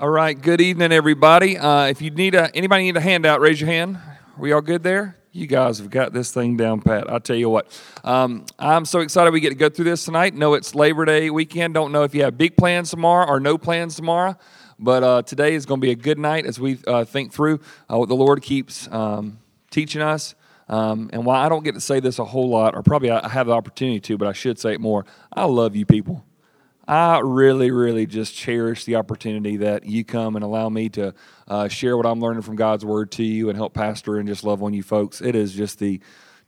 All right. Good evening, everybody. Uh, if you need a anybody need a handout, raise your hand. Are we all good there? You guys have got this thing down pat. I tell you what, um, I'm so excited we get to go through this tonight. Know it's Labor Day weekend. Don't know if you have big plans tomorrow or no plans tomorrow, but uh, today is going to be a good night as we uh, think through uh, what the Lord keeps um, teaching us. Um, and while I don't get to say this a whole lot, or probably I have the opportunity to, but I should say it more, I love you people. I really, really just cherish the opportunity that you come and allow me to uh, share what I'm learning from God's Word to you and help pastor and just love on you folks. It is just the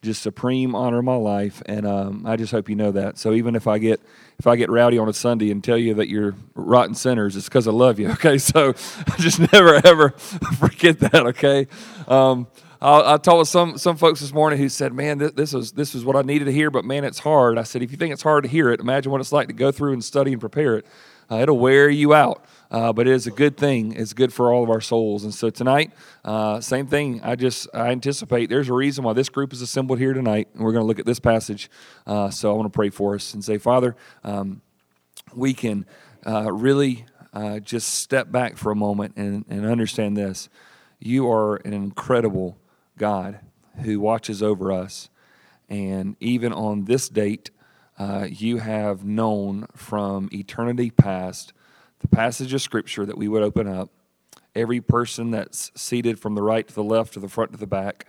just supreme honor of my life, and um, I just hope you know that. So even if I get if I get rowdy on a Sunday and tell you that you're rotten sinners, it's because I love you. Okay, so I just never ever forget that. Okay. Um, I, I told some some folks this morning who said, "Man, this, this is this is what I needed to hear, but man, it's hard." I said, "If you think it's hard to hear it, imagine what it's like to go through and study and prepare it. Uh, it'll wear you out." Uh, but it is a good thing. It's good for all of our souls. And so tonight, uh, same thing. I just I anticipate there's a reason why this group is assembled here tonight, and we're going to look at this passage. Uh, so I want to pray for us and say, Father, um, we can uh, really uh, just step back for a moment and, and understand this. You are an incredible God who watches over us. And even on this date, uh, you have known from eternity past the passage of Scripture that we would open up. Every person that's seated from the right to the left, to the front to the back,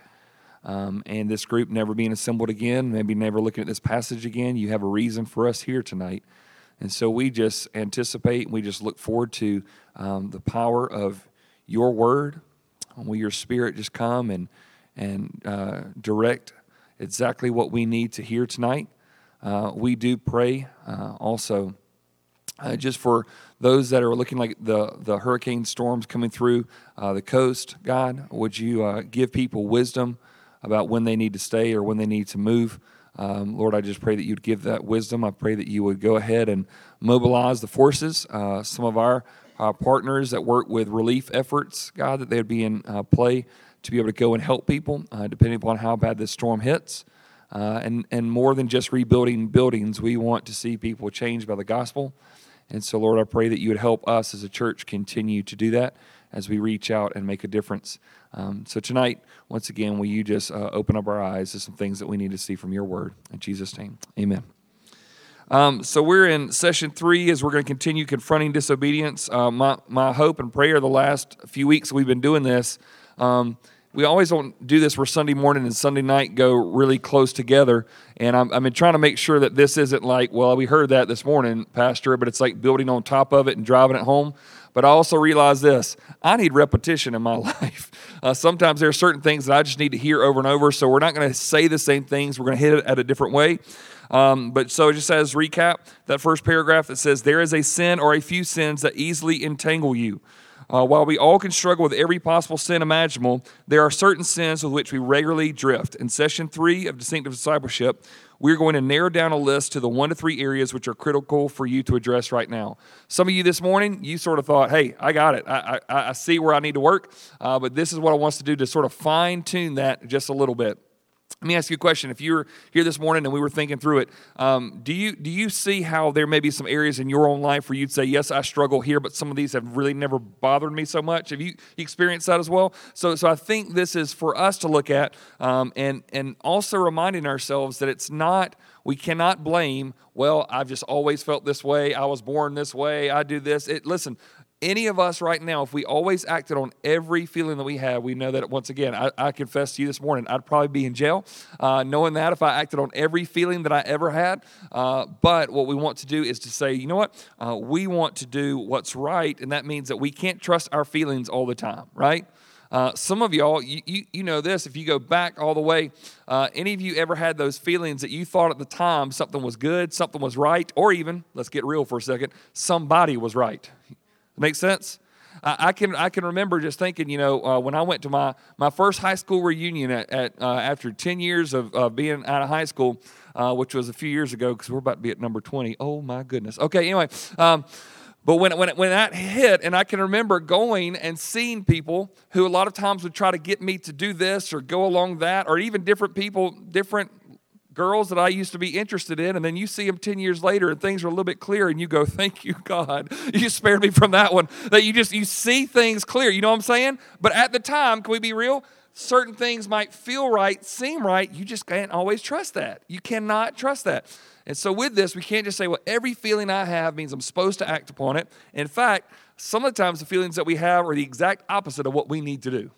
um, and this group never being assembled again, maybe never looking at this passage again, you have a reason for us here tonight. And so we just anticipate and we just look forward to um, the power of your word. Will your spirit just come and and uh, direct exactly what we need to hear tonight. Uh, we do pray uh, also uh, just for those that are looking like the, the hurricane storms coming through uh, the coast. God, would you uh, give people wisdom about when they need to stay or when they need to move? Um, Lord, I just pray that you'd give that wisdom. I pray that you would go ahead and mobilize the forces. some of our partners that work with relief efforts, God, that they'd be in play to be able to go and help people, uh, depending upon how bad this storm hits. Uh, and, and more than just rebuilding buildings, we want to see people changed by the gospel. And so, Lord, I pray that you would help us as a church continue to do that as we reach out and make a difference. Um, so, tonight, once again, will you just uh, open up our eyes to some things that we need to see from your word? In Jesus' name, amen. Um, so we're in session three as we're going to continue confronting disobedience. Uh, my, my hope and prayer the last few weeks we've been doing this um, we always don't do this where Sunday morning and Sunday night go really close together. And I'm, been trying to make sure that this isn't like, well, we heard that this morning, Pastor, but it's like building on top of it and driving it home. But I also realize this I need repetition in my life. Uh, sometimes there are certain things that I just need to hear over and over. So we're not going to say the same things, we're going to hit it at a different way. Um, but so just as recap, that first paragraph that says, There is a sin or a few sins that easily entangle you. Uh, while we all can struggle with every possible sin imaginable, there are certain sins with which we regularly drift. In session three of Distinctive Discipleship, we're going to narrow down a list to the one to three areas which are critical for you to address right now. Some of you this morning, you sort of thought, hey, I got it. I, I, I see where I need to work, uh, but this is what I want us to do to sort of fine tune that just a little bit. Let me ask you a question. If you were here this morning and we were thinking through it, um, do you do you see how there may be some areas in your own life where you'd say, "Yes, I struggle here, but some of these have really never bothered me so much"? Have you experienced that as well? So, so I think this is for us to look at, um, and and also reminding ourselves that it's not we cannot blame. Well, I've just always felt this way. I was born this way. I do this. It, listen, any of us right now, if we always acted on every feeling that we have, we know that once again, I, I confess to you this morning, I'd probably be in jail, uh, knowing that if I acted on every feeling that I ever had. Uh, but what we want to do is to say, you know what? Uh, we want to do what's right, and that means that we can't trust our feelings all the time, right? Uh, some of y'all, you, you, you, know this, if you go back all the way, uh, any of you ever had those feelings that you thought at the time something was good, something was right, or even, let's get real for a second, somebody was right. Make sense? I, can I can remember just thinking, you know, uh, when I went to my my first high school reunion at, at uh, after ten years of uh, being out of high school, uh, which was a few years ago because we're about to be at number twenty. Oh my goodness. Okay, anyway. Um, but when, when, when that hit, and I can remember going and seeing people who a lot of times would try to get me to do this or go along that, or even different people, different girls that I used to be interested in, and then you see them 10 years later and things are a little bit clear, and you go, Thank you, God. You spared me from that one. That you just you see things clear. You know what I'm saying? But at the time, can we be real? Certain things might feel right, seem right. You just can't always trust that. You cannot trust that. And so, with this, we can't just say, well, every feeling I have means I'm supposed to act upon it. In fact, some of the times the feelings that we have are the exact opposite of what we need to do.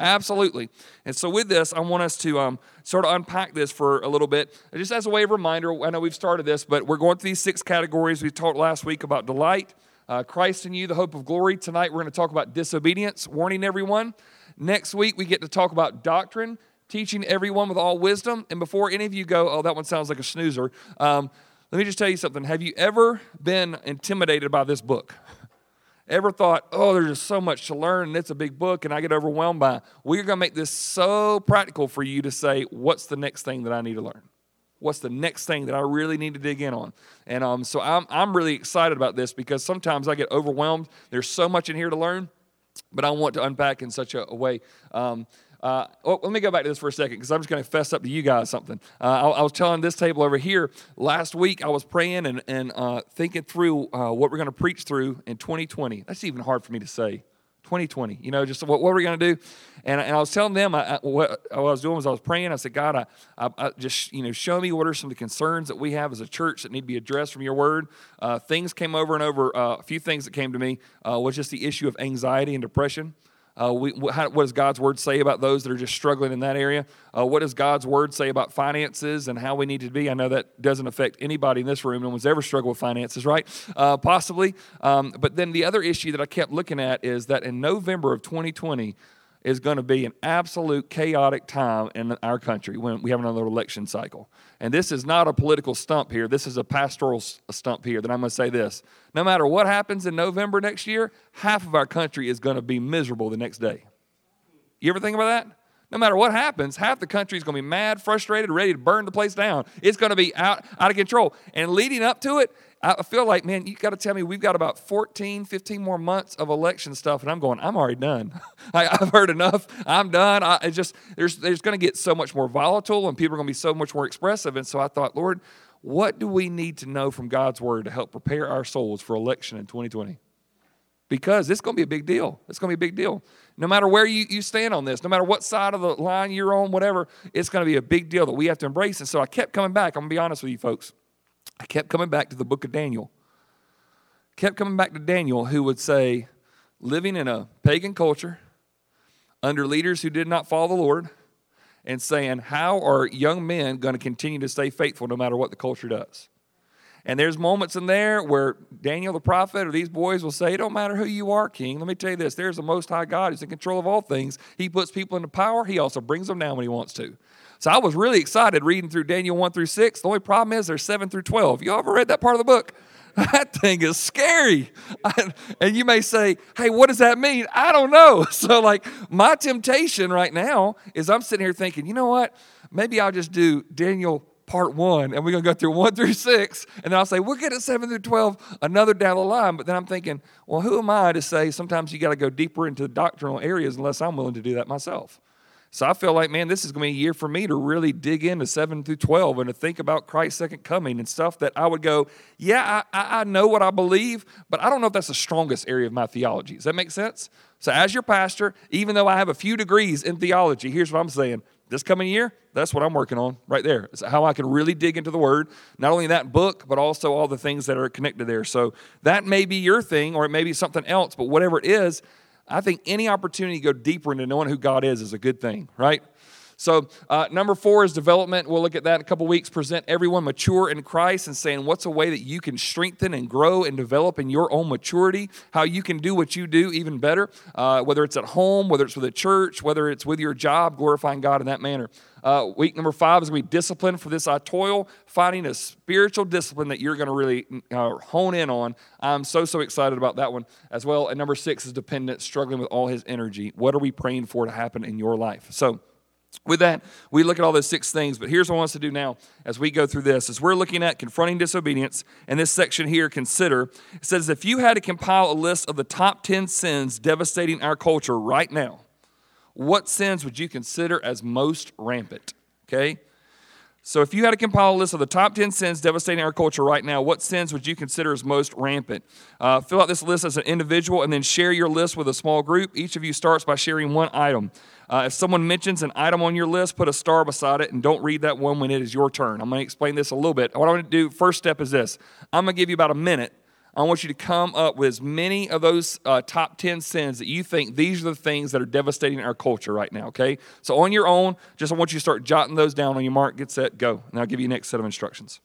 Absolutely. And so, with this, I want us to um, sort of unpack this for a little bit. Just as a way of reminder, I know we've started this, but we're going through these six categories. We talked last week about delight, uh, Christ in you, the hope of glory. Tonight, we're going to talk about disobedience, warning everyone. Next week, we get to talk about doctrine, teaching everyone with all wisdom. And before any of you go, oh, that one sounds like a snoozer, um, let me just tell you something. Have you ever been intimidated by this book? Ever thought, oh, there's just so much to learn and it's a big book and I get overwhelmed by? We're going to make this so practical for you to say, what's the next thing that I need to learn? What's the next thing that I really need to dig in on? And um, so I'm, I'm really excited about this because sometimes I get overwhelmed. There's so much in here to learn, but I want to unpack in such a, a way. Um, uh, oh, let me go back to this for a second because I'm just going to fess up to you guys something. Uh, I, I, was telling this table over here last week. I was praying and, and uh, thinking through uh, what we're going to preach through in 2020. That's even hard for me to say. 2020, you know, just what, what we're going to do. And, and I was telling them I, I, what, I was doing was I was praying. I said, God, I, I, just, you know, show me what are some of the concerns that we have as a church that need to be addressed from your word. Uh, things came over and over. Uh, a few things that came to me was just the issue of anxiety and depression. Uh, we, how, what does God's word say about those that are just struggling in that area? Uh, what does God's word say about finances and how we need to be? I know that doesn't affect anybody in this room. No one's ever struggled with finances, right? Uh, possibly. Um, but then the other issue that I kept looking at is that in November of 2020, is going to be an absolute chaotic time in our country when we have another election cycle. And this is not a political stump here. This is a pastoral stump here that I'm going to say this. No matter what happens in November next year, half of our country is going to be miserable the next day. You ever think about that? No matter what happens, half the country is going to be mad, frustrated, ready to burn the place down. It's going to be out, out of control. And leading up to it, I feel like, man, you got to tell me we've got about 14, 15 more months of election stuff, and I'm going, I'm already done. I, have heard enough. I'm done. I it just there's there's going to get so much more volatile, and people are going to be so much more expressive. And so I thought, Lord, what do we need to know from God's word to help prepare our souls for election in 2020? Because it's going to be a big deal. It's going to be a big deal. No matter where you, you stand on this, no matter what side of the line you're on, whatever, it's going to be a big deal that we have to embrace. And so I kept coming back. I'm going to be honest with you folks. I kept coming back to the book of Daniel. Kept coming back to Daniel, who would say, living in a pagan culture, under leaders who did not follow the Lord, and saying, How are young men going to continue to stay faithful no matter what the culture does? And there's moments in there where Daniel the prophet or these boys will say, It don't matter who you are, king. Let me tell you this there's a most high God who's in control of all things. He puts people into power, he also brings them down when he wants to. So I was really excited reading through Daniel 1 through 6. The only problem is there's 7 through 12. You ever read that part of the book? That thing is scary. and you may say, hey, what does that mean? I don't know. So, like, my temptation right now is I'm sitting here thinking, you know what? Maybe I'll just do Daniel part one, and we're to go through one through six, and then I'll say, we'll get at seven through 12 another down the line. But then I'm thinking, well, who am I to say sometimes you got to go deeper into doctrinal areas unless I'm willing to do that myself? So I feel like, man, this is going to be a year for me to really dig into 7 through 12 and to think about Christ's second coming and stuff that I would go, yeah, I, I know what I believe, but I don't know if that's the strongest area of my theology. Does that make sense? So, as your pastor, even though I have a few degrees in theology, here's what I'm saying. This coming year, that's what I'm working on right there. It's how I can really dig into the Word. Not only that book, but also all the things that are connected there. So that may be your thing, or it may be something else, but whatever it is, I think any opportunity to go deeper into knowing who God is is a good thing, right? So, uh, number four is development. We'll look at that in a couple weeks. Present everyone mature in Christ and saying what's a way that you can strengthen and grow and develop in your own maturity, how you can do what you do even better, uh, whether it's at home, whether it's with a church, whether it's with your job, glorifying God in that manner. Uh, week number five is going to be discipline. For this, I toil, finding a spiritual discipline that you're going to really uh, hone in on. I'm so, so excited about that one as well. And number six is dependent, struggling with all his energy. What are we praying for to happen in your life? So, with that, we look at all those six things, but here's what I want us to do now as we go through this. As we're looking at confronting disobedience, and this section here, consider, it says, if you had to compile a list of the top 10 sins devastating our culture right now, what sins would you consider as most rampant? Okay? So if you had to compile a list of the top 10 sins devastating our culture right now, what sins would you consider as most rampant? Uh, fill out this list as an individual and then share your list with a small group. Each of you starts by sharing one item. Uh, if someone mentions an item on your list, put a star beside it and don't read that one when it is your turn. I'm going to explain this a little bit. What I'm going to do, first step is this I'm going to give you about a minute I want you to come up with as many of those uh, top 10 sins that you think these are the things that are devastating our culture right now, okay? So on your own, just I want you to start jotting those down on your mark, get set, go. And I'll give you the next set of instructions.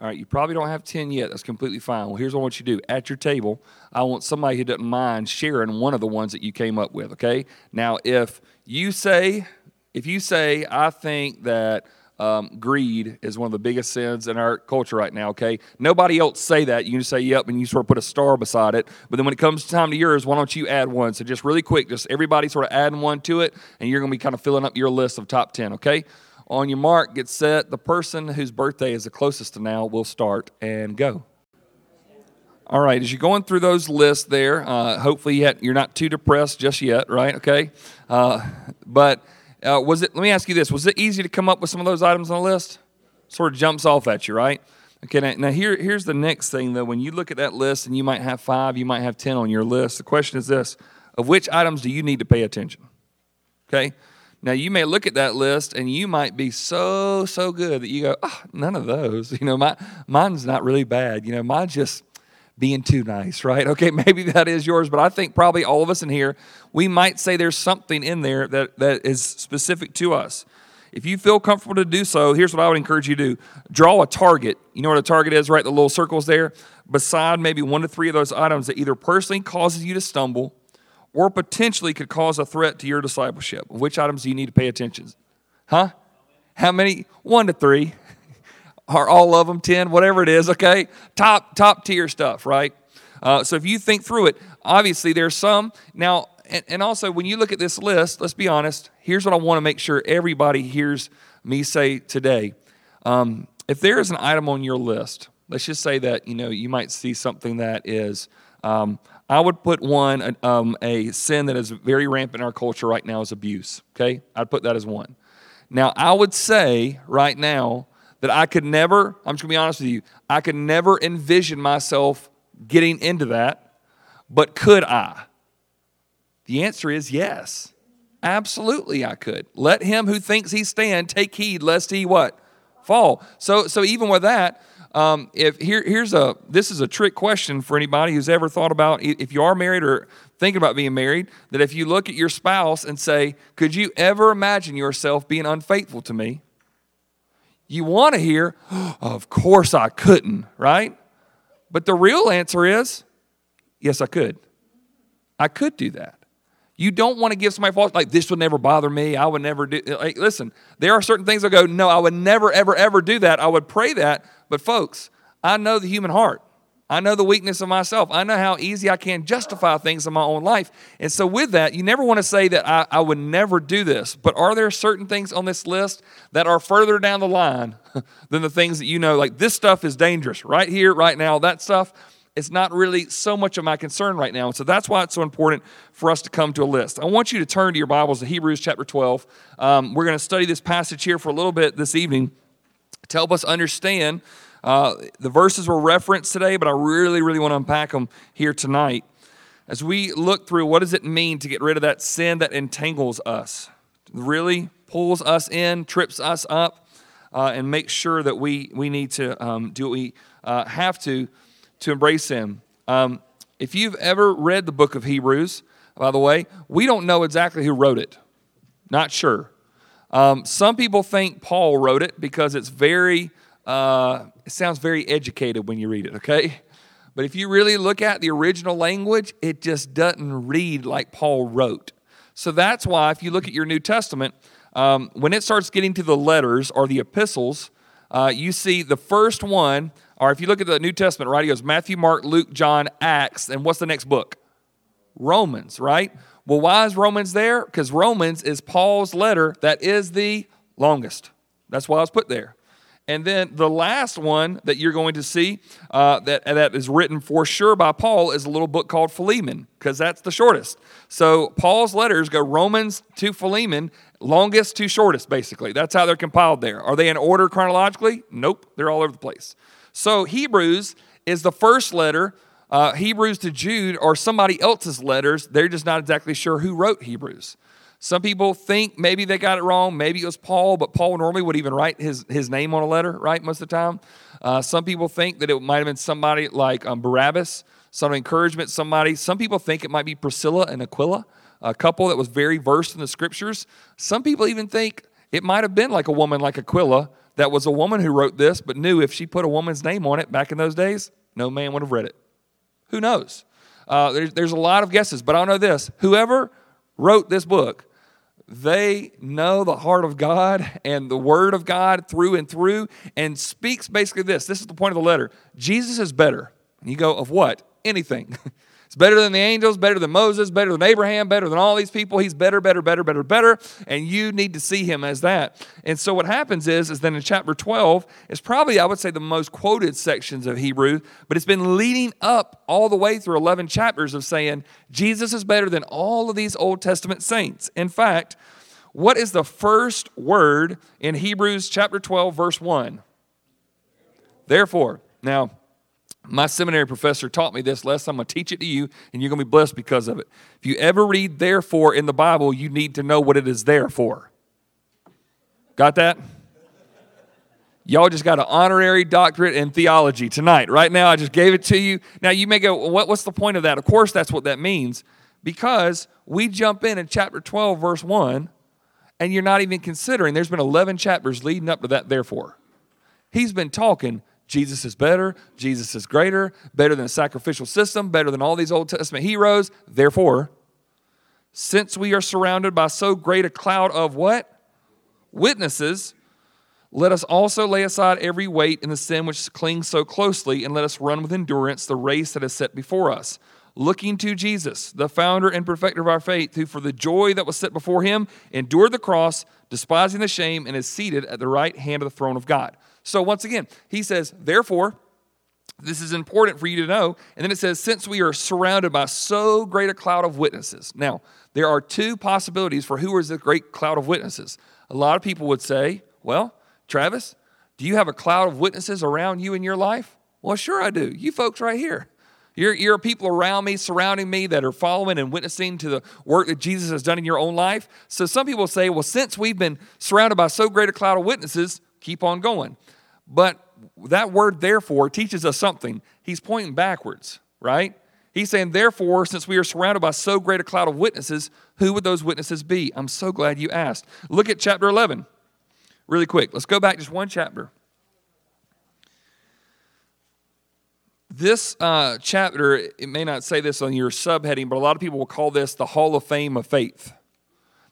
All right, you probably don't have 10 yet. That's completely fine. Well, here's what I want you to do. At your table, I want somebody who doesn't mind sharing one of the ones that you came up with, okay? Now, if you say, if you say, I think that um, greed is one of the biggest sins in our culture right now, okay? Nobody else say that. You can say, yep, and you sort of put a star beside it. But then when it comes time to yours, why don't you add one? So just really quick, just everybody sort of adding one to it, and you're going to be kind of filling up your list of top 10, okay? On your mark, get set. The person whose birthday is the closest to now will start and go. All right, as you're going through those lists there, uh, hopefully you're not too depressed just yet, right? Okay. Uh, but uh, was it? Let me ask you this: Was it easy to come up with some of those items on the list? Sort of jumps off at you, right? Okay. Now, now here, here's the next thing though. When you look at that list, and you might have five, you might have ten on your list. The question is this: Of which items do you need to pay attention? Okay. Now you may look at that list and you might be so so good that you go, oh, none of those. You know, my mine's not really bad. You know, mine's just being too nice, right? Okay, maybe that is yours, but I think probably all of us in here, we might say there's something in there that, that is specific to us. If you feel comfortable to do so, here's what I would encourage you to do draw a target. You know what a target is, right? The little circles there. Beside maybe one to three of those items that either personally causes you to stumble or potentially could cause a threat to your discipleship. Which items do you need to pay attention? Huh? How many? One to three or all of them, 10, whatever it is, okay? Top, top tier stuff, right? Uh, so if you think through it, obviously there's some. Now, and, and also when you look at this list, let's be honest, here's what I want to make sure everybody hears me say today. Um, if there is an item on your list, let's just say that, you know, you might see something that is, um, I would put one, um, a sin that is very rampant in our culture right now is abuse, okay? I'd put that as one. Now, I would say right now, that I could never, I'm just gonna be honest with you, I could never envision myself getting into that, but could I? The answer is yes. Absolutely I could. Let him who thinks he stand take heed lest he what? Fall. So so even with that, um, if here here's a this is a trick question for anybody who's ever thought about if you are married or thinking about being married, that if you look at your spouse and say, Could you ever imagine yourself being unfaithful to me? You want to hear, of course I couldn't, right? But the real answer is, yes, I could. I could do that. You don't want to give somebody false, like, this would never bother me. I would never do. Like, listen, there are certain things I go, no, I would never, ever, ever do that. I would pray that. But, folks, I know the human heart. I know the weakness of myself. I know how easy I can justify things in my own life. And so, with that, you never want to say that I, I, would never do this. But are there certain things on this list that are further down the line than the things that you know, like this stuff is dangerous right here, right now? That stuff is not really so much of my concern right now. And so, that's why it's so important for us to come to a list. I want you to turn to your Bibles to Hebrews chapter 12. Um, we're going to study this passage here for a little bit this evening to help us understand uh, the verses were referenced today, but I really, really want to unpack them here tonight. As we look through what does it mean to get rid of that sin that entangles us, really pulls us in, trips us up, uh, and makes sure that we, we need to um, do what we uh, have to to embrace Him. Um, if you've ever read the book of Hebrews, by the way, we don't know exactly who wrote it. Not sure. Um, some people think Paul wrote it because it's very uh, it sounds very educated when you read it, okay? But if you really look at the original language, it just doesn't read like Paul wrote. So that's why, if you look at your New Testament, um, when it starts getting to the letters or the epistles, uh, you see the first one, or if you look at the New Testament, right, he goes Matthew, Mark, Luke, John, Acts, and what's the next book? Romans, right? Well, why is Romans there? Because Romans is Paul's letter that is the longest. That's why I was put there. And then the last one that you're going to see uh, that, that is written for sure by Paul is a little book called Philemon, because that's the shortest. So Paul's letters go Romans to Philemon, longest to shortest, basically. That's how they're compiled there. Are they in order chronologically? Nope, they're all over the place. So Hebrews is the first letter. Uh, Hebrews to Jude are somebody else's letters. They're just not exactly sure who wrote Hebrews. Some people think maybe they got it wrong. Maybe it was Paul, but Paul normally would even write his, his name on a letter, right, most of the time. Uh, some people think that it might have been somebody like um, Barnabas, some encouragement, somebody. Some people think it might be Priscilla and Aquila, a couple that was very versed in the scriptures. Some people even think it might have been like a woman like Aquila that was a woman who wrote this, but knew if she put a woman's name on it back in those days, no man would have read it. Who knows? Uh, there's, there's a lot of guesses, but I'll know this whoever wrote this book they know the heart of God and the word of God through and through and speaks basically this. This is the point of the letter. Jesus is better. And you go, of what? Anything. It's better than the angels, better than Moses, better than Abraham, better than all these people. He's better, better, better, better, better. And you need to see him as that. And so what happens is, is then in chapter 12, it's probably, I would say, the most quoted sections of Hebrew, but it's been leading up all the way through 11 chapters of saying Jesus is better than all of these Old Testament saints. In fact, what is the first word in Hebrews chapter 12, verse 1? Therefore. Now, my seminary professor taught me this lesson. I'm going to teach it to you, and you're going to be blessed because of it. If you ever read therefore in the Bible, you need to know what it is there for. Got that? Y'all just got an honorary doctorate in theology tonight. Right now, I just gave it to you. Now, you may go, what, what's the point of that? Of course, that's what that means. Because we jump in in chapter 12, verse 1, and you're not even considering there's been 11 chapters leading up to that, therefore. He's been talking Jesus is better, Jesus is greater, better than a sacrificial system, better than all these Old Testament heroes. Therefore, since we are surrounded by so great a cloud of what? Witnesses, let us also lay aside every weight and the sin which clings so closely, and let us run with endurance the race that is set before us. Looking to Jesus, the founder and perfecter of our faith, who for the joy that was set before him endured the cross, despising the shame, and is seated at the right hand of the throne of God. So once again, he says, therefore, this is important for you to know. And then it says, since we are surrounded by so great a cloud of witnesses. Now, there are two possibilities for who is the great cloud of witnesses. A lot of people would say, well, Travis, do you have a cloud of witnesses around you in your life? Well, sure I do. You folks right here. You're, you're people around me, surrounding me that are following and witnessing to the work that Jesus has done in your own life. So some people say, well, since we've been surrounded by so great a cloud of witnesses, keep on going. But that word therefore teaches us something. He's pointing backwards, right? He's saying, therefore, since we are surrounded by so great a cloud of witnesses, who would those witnesses be? I'm so glad you asked. Look at chapter 11 really quick. Let's go back just one chapter. This uh, chapter, it may not say this on your subheading, but a lot of people will call this the Hall of Fame of Faith.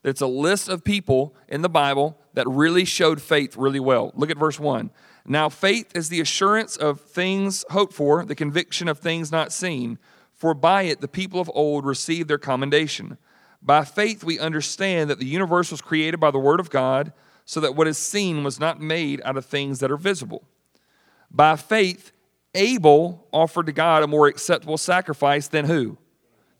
It's a list of people in the Bible that really showed faith really well. Look at verse 1. Now, faith is the assurance of things hoped for, the conviction of things not seen. For by it the people of old received their commendation. By faith we understand that the universe was created by the Word of God, so that what is seen was not made out of things that are visible. By faith, Abel offered to God a more acceptable sacrifice than who?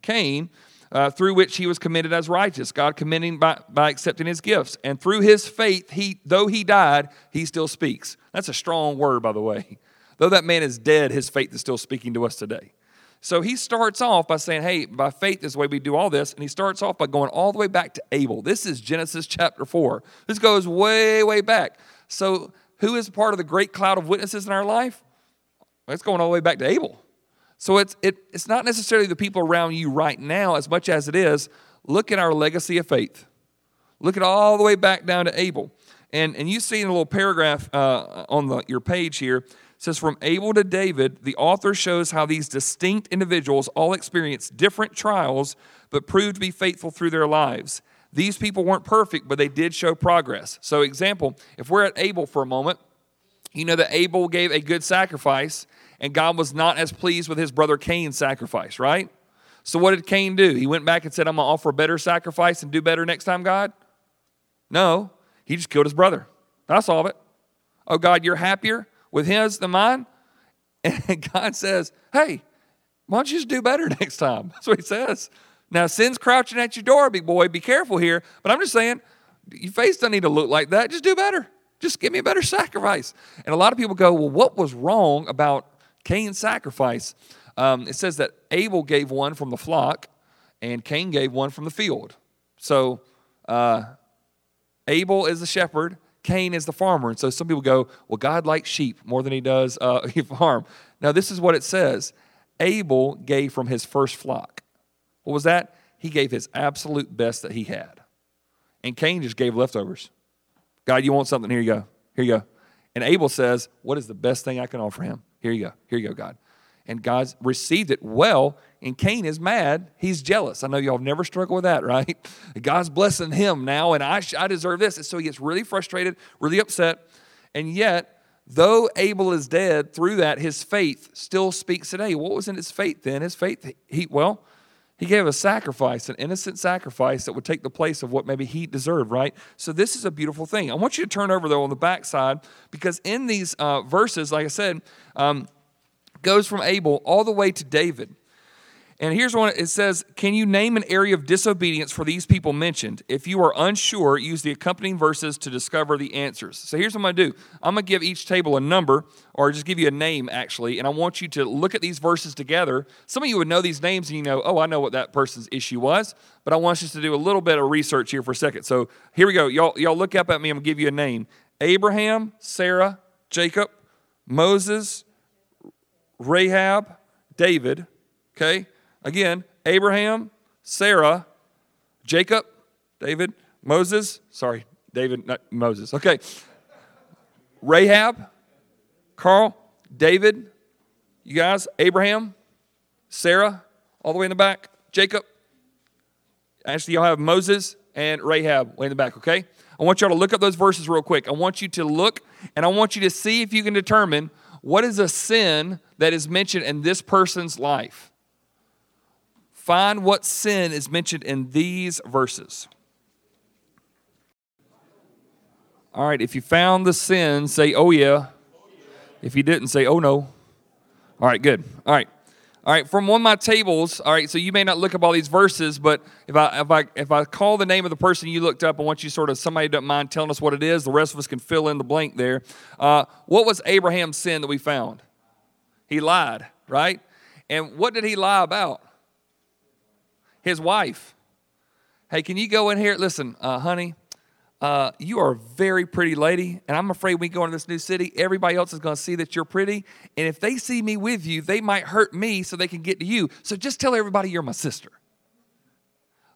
Cain, uh, through which he was commended as righteous, God commending by, by accepting his gifts. And through his faith, he, though he died, he still speaks. That's a strong word, by the way. Though that man is dead, his faith is still speaking to us today. So he starts off by saying, Hey, by faith is the way we do all this. And he starts off by going all the way back to Abel. This is Genesis chapter 4. This goes way, way back. So, who is part of the great cloud of witnesses in our life? It's going all the way back to Abel. So it's, it, it's not necessarily the people around you right now as much as it is look at our legacy of faith. Look at all the way back down to Abel. And, and you see in a little paragraph uh, on the, your page here, says, From Abel to David, the author shows how these distinct individuals all experienced different trials, but proved to be faithful through their lives. These people weren't perfect, but they did show progress. So, example, if we're at Abel for a moment, you know that Abel gave a good sacrifice, and God was not as pleased with his brother Cain's sacrifice, right? So what did Cain do? He went back and said, I'm going to offer a better sacrifice and do better next time, God? No, he just killed his brother. That's all of it. Oh, God, you're happier with his than mine? And God says, Hey, why don't you just do better next time? That's what he says. Now, sin's crouching at your door, big boy. Be careful here. But I'm just saying, your face doesn't need to look like that. Just do better. Just give me a better sacrifice. And a lot of people go, Well, what was wrong about Cain's sacrifice? Um, it says that Abel gave one from the flock and Cain gave one from the field. So uh, Abel is the shepherd, Cain is the farmer. And so some people go, Well, God likes sheep more than he does uh, farm. Now, this is what it says Abel gave from his first flock. What was that? He gave his absolute best that he had. And Cain just gave leftovers. God, you want something? Here you go. Here you go. And Abel says, What is the best thing I can offer him? Here you go. Here you go, God. And God's received it well. And Cain is mad. He's jealous. I know y'all have never struggled with that, right? God's blessing him now, and I, I deserve this. And so he gets really frustrated, really upset. And yet, though Abel is dead, through that, his faith still speaks today. What was in his faith then? His faith, he, well, he gave a sacrifice, an innocent sacrifice that would take the place of what maybe he deserved, right? So this is a beautiful thing. I want you to turn over though on the backside because in these uh, verses, like I said, um, goes from Abel all the way to David. And here's one it says, Can you name an area of disobedience for these people mentioned? If you are unsure, use the accompanying verses to discover the answers. So here's what I'm going to do I'm going to give each table a number, or just give you a name, actually, and I want you to look at these verses together. Some of you would know these names and you know, oh, I know what that person's issue was, but I want you to do a little bit of research here for a second. So here we go. Y'all, y'all look up at me. I'm going to give you a name Abraham, Sarah, Jacob, Moses, Rahab, David, okay? Again, Abraham, Sarah, Jacob, David, Moses, sorry, David, not Moses. Okay. Rahab, Carl, David, you guys, Abraham, Sarah, all the way in the back, Jacob. Actually, y'all have Moses and Rahab way in the back, okay? I want y'all to look up those verses real quick. I want you to look and I want you to see if you can determine what is a sin that is mentioned in this person's life. Find what sin is mentioned in these verses. All right, if you found the sin, say, oh yeah. If you didn't, say, oh no. All right, good. All right. All right, from one of my tables, all right, so you may not look up all these verses, but if I if I if I call the name of the person you looked up, I want you sort of somebody doesn't mind telling us what it is. The rest of us can fill in the blank there. Uh, what was Abraham's sin that we found? He lied, right? And what did he lie about? His wife. Hey, can you go in here? Listen, uh, honey, uh, you are a very pretty lady, and I'm afraid we go into this new city, everybody else is going to see that you're pretty. And if they see me with you, they might hurt me so they can get to you. So just tell everybody you're my sister.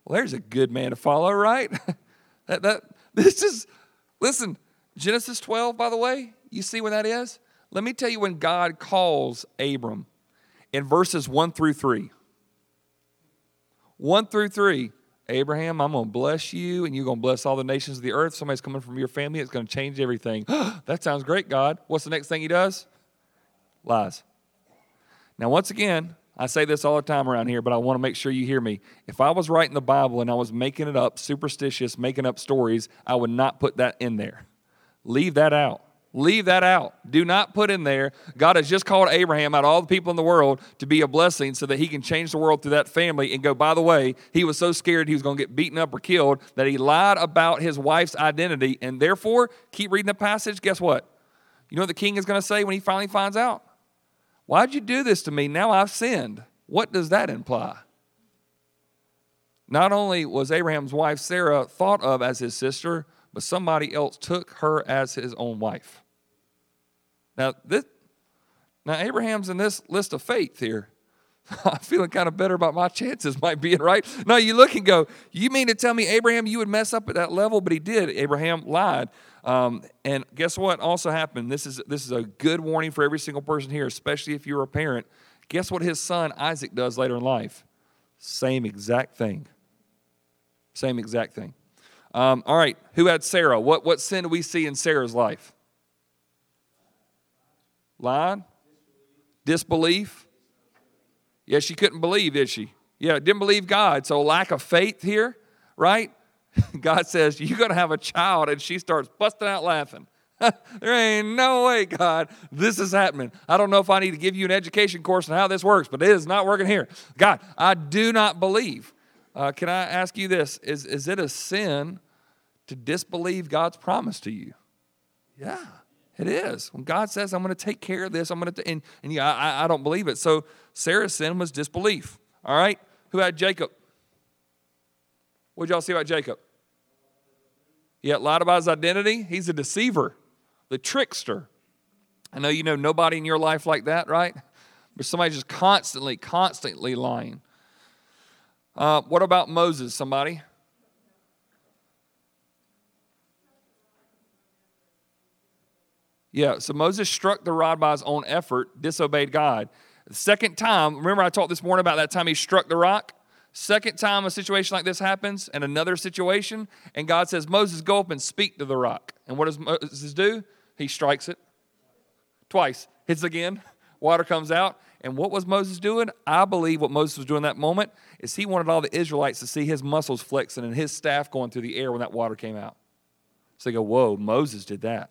Well, there's a good man to follow, right? that, that, this is, listen, Genesis 12, by the way, you see when that is? Let me tell you when God calls Abram in verses 1 through 3. 1 through 3. Abraham, I'm going to bless you and you're going to bless all the nations of the earth. Somebody's coming from your family. It's going to change everything. that sounds great, God. What's the next thing he does? Lies. Now, once again, I say this all the time around here, but I want to make sure you hear me. If I was writing the Bible and I was making it up, superstitious, making up stories, I would not put that in there. Leave that out. Leave that out. Do not put in there. God has just called Abraham out of all the people in the world to be a blessing so that he can change the world through that family and go, by the way, he was so scared he was going to get beaten up or killed that he lied about his wife's identity. And therefore, keep reading the passage. Guess what? You know what the king is going to say when he finally finds out? Why'd you do this to me? Now I've sinned. What does that imply? Not only was Abraham's wife Sarah thought of as his sister, but somebody else took her as his own wife. Now, this, now Abraham's in this list of faith here. I'm feeling kind of better about my chances, might be it, right? Now you look and go, you mean to tell me, Abraham, you would mess up at that level? But he did. Abraham lied. Um, and guess what also happened? This is, this is a good warning for every single person here, especially if you're a parent. Guess what his son Isaac does later in life? Same exact thing. Same exact thing. Um, all right, who had Sarah? What, what sin do we see in Sarah's life? Lying? Disbelief? Yeah, she couldn't believe, did she? Yeah, didn't believe God. So lack of faith here, right? God says, You're going to have a child. And she starts busting out laughing. there ain't no way, God, this is happening. I don't know if I need to give you an education course on how this works, but it is not working here. God, I do not believe. Uh, can I ask you this? Is, is it a sin to disbelieve God's promise to you? Yeah, it is. When God says, I'm going to take care of this, I'm going to, and, and yeah, I, I don't believe it. So Sarah's sin was disbelief. All right? Who had Jacob? What did y'all see about Jacob? He lied about his identity. He's a deceiver, the trickster. I know you know nobody in your life like that, right? But somebody just constantly, constantly lying. Uh, what about Moses, somebody? Yeah, so Moses struck the rod by his own effort, disobeyed God. The second time, remember I talked this morning about that time he struck the rock? Second time a situation like this happens and another situation, and God says, Moses, go up and speak to the rock. And what does Moses do? He strikes it twice, hits again, water comes out. And what was Moses doing? I believe what Moses was doing that moment is he wanted all the Israelites to see his muscles flexing and his staff going through the air when that water came out. So they go, Whoa, Moses did that.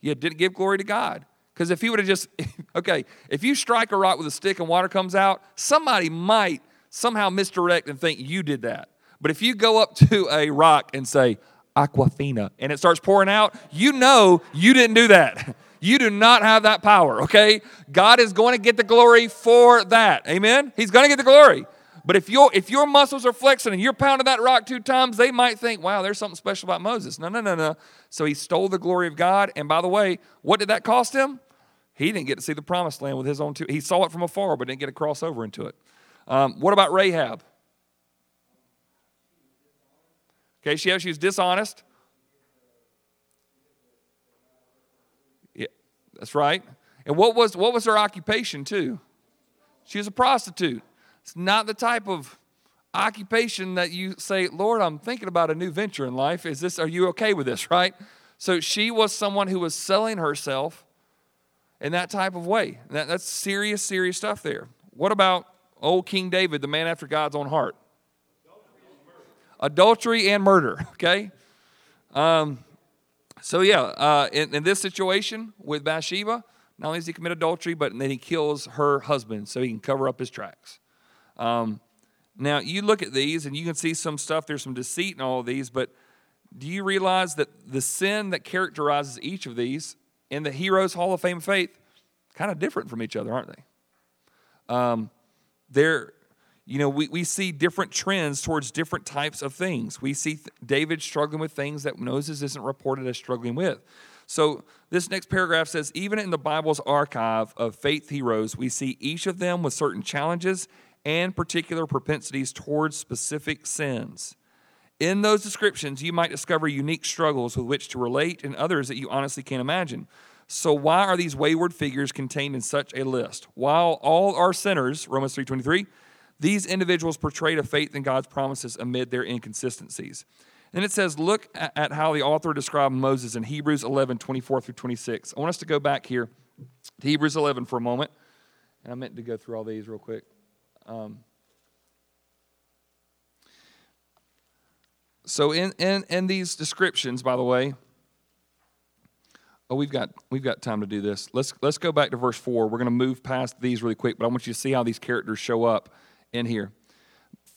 Yeah, didn't give glory to God. Because if he would have just, okay, if you strike a rock with a stick and water comes out, somebody might somehow misdirect and think you did that. But if you go up to a rock and say, Aquafina, and it starts pouring out, you know you didn't do that. You do not have that power, okay? God is going to get the glory for that. Amen? He's going to get the glory. But if your if your muscles are flexing and you're pounding that rock two times, they might think, "Wow, there's something special about Moses." No, no, no, no. So he stole the glory of God, and by the way, what did that cost him? He didn't get to see the promised land with his own two. He saw it from afar, but didn't get to cross over into it. Um, what about Rahab? Okay, she, she was dishonest. That's right. And what was, what was her occupation, too? She was a prostitute. It's not the type of occupation that you say, Lord, I'm thinking about a new venture in life. Is this, are you okay with this, right? So she was someone who was selling herself in that type of way. That, that's serious, serious stuff there. What about Old King David, the man after God's own heart. Adultery and murder, okay? Um, so, yeah, uh, in, in, this situation with Bathsheba, not only does he commit adultery, but then he kills her husband so he can cover up his tracks. Um, now, you look at these and you can see some stuff, there's some deceit in all of these, but do you realize that the sin that characterizes each of these in the Heroes Hall of Fame of faith kind of different from each other, aren't they? Um, there you know we, we see different trends towards different types of things. We see th- david struggling with things that moses isn't reported as struggling with. So this next paragraph says even in the bible's archive of faith heroes we see each of them with certain challenges and particular propensities towards specific sins. In those descriptions you might discover unique struggles with which to relate and others that you honestly can't imagine. So why are these wayward figures contained in such a list? While all are sinners, Romans 3:23, these individuals portrayed a faith in God's promises amid their inconsistencies. And it says, look at how the author described Moses in Hebrews 11, 24 through 26. I want us to go back here to Hebrews 11 for a moment. And I meant to go through all these real quick. Um, so, in, in, in these descriptions, by the way, Oh, we've got we've got time to do this. Let's let's go back to verse four. We're going to move past these really quick, but I want you to see how these characters show up in here.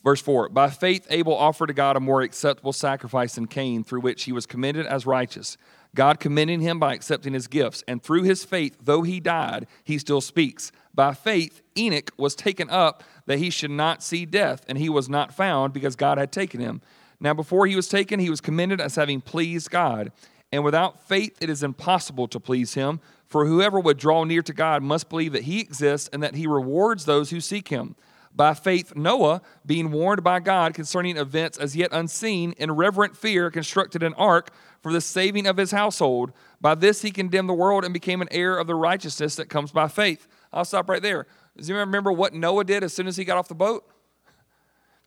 Verse 4 By faith, Abel offered to God a more acceptable sacrifice than Cain, through which he was commended as righteous. God commending him by accepting his gifts. And through his faith, though he died, he still speaks. By faith, Enoch was taken up that he should not see death, and he was not found because God had taken him. Now, before he was taken, he was commended as having pleased God. And without faith, it is impossible to please him. For whoever would draw near to God must believe that he exists and that he rewards those who seek him. By faith, Noah, being warned by God concerning events as yet unseen, in reverent fear constructed an ark for the saving of his household. By this he condemned the world and became an heir of the righteousness that comes by faith. I'll stop right there. Does anyone remember what Noah did as soon as he got off the boat?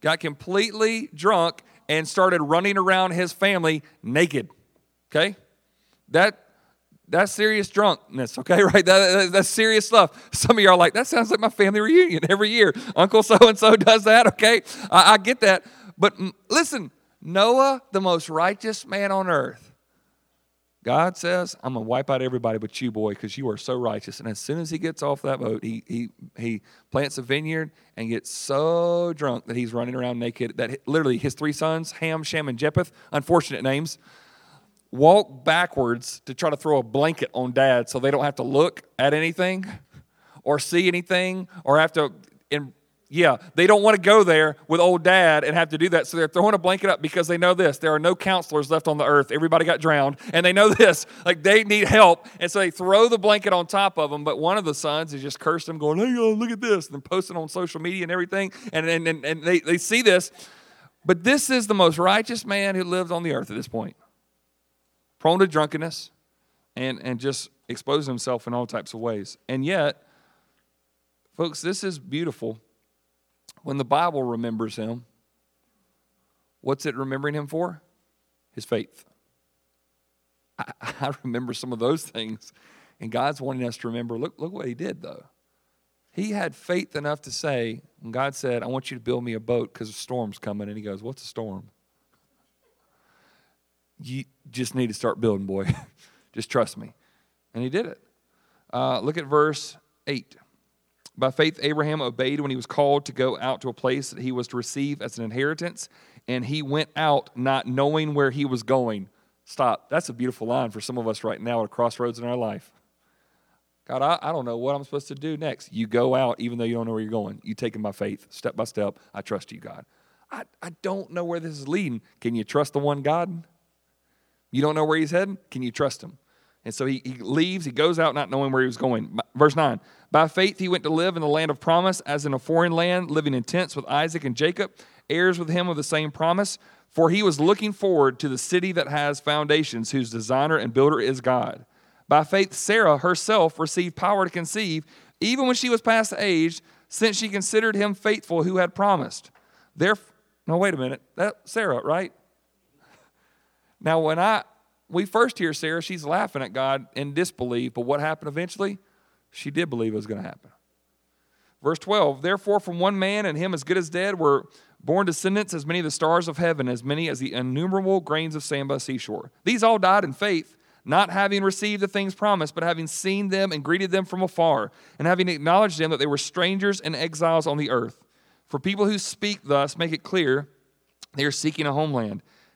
Got completely drunk and started running around his family naked. Okay? That that's serious drunkenness, okay? Right? That, that, that's serious stuff. Some of you are like, that sounds like my family reunion every year. Uncle so and so does that, okay? I, I get that. But listen, Noah, the most righteous man on earth, God says, I'm going to wipe out everybody but you, boy, because you are so righteous. And as soon as he gets off that boat, he, he, he plants a vineyard and gets so drunk that he's running around naked that literally his three sons, Ham, Shem, and Japheth, unfortunate names, walk backwards to try to throw a blanket on dad so they don't have to look at anything or see anything or have to in, yeah, they don't want to go there with old dad and have to do that. So they're throwing a blanket up because they know this. There are no counselors left on the earth. Everybody got drowned. And they know this. Like they need help. And so they throw the blanket on top of them. But one of the sons is just cursed them, going, hey, look at this. And posting on social media and everything. And, and, and, and they, they see this. But this is the most righteous man who lived on the earth at this point. Prone to drunkenness and, and just exposing himself in all types of ways. And yet, folks, this is beautiful when the Bible remembers him, what's it remembering him for? His faith. I, I remember some of those things, and God's wanting us to remember look, look what he did, though. He had faith enough to say, when God said, I want you to build me a boat because a storm's coming, and he goes, What's a storm? You just need to start building, boy. just trust me. And he did it. Uh, look at verse 8. By faith, Abraham obeyed when he was called to go out to a place that he was to receive as an inheritance, and he went out not knowing where he was going. Stop. That's a beautiful line for some of us right now at a crossroads in our life. God, I, I don't know what I'm supposed to do next. You go out even though you don't know where you're going. You take it by faith, step by step. I trust you, God. I, I don't know where this is leading. Can you trust the one God? You don't know where he's heading? Can you trust him? And so he, he leaves, he goes out not knowing where he was going. Verse 9 By faith he went to live in the land of promise, as in a foreign land, living in tents with Isaac and Jacob, heirs with him of the same promise. For he was looking forward to the city that has foundations, whose designer and builder is God. By faith, Sarah herself received power to conceive, even when she was past age, since she considered him faithful who had promised. Therefore, no, wait a minute. That Sarah, right? Now, when I we first hear Sarah, she's laughing at God in disbelief, but what happened eventually? She did believe it was going to happen. Verse 12, therefore, from one man and him as good as dead were born descendants as many of the stars of heaven, as many as the innumerable grains of sand by the seashore. These all died in faith, not having received the things promised, but having seen them and greeted them from afar, and having acknowledged them that they were strangers and exiles on the earth. For people who speak thus make it clear they are seeking a homeland.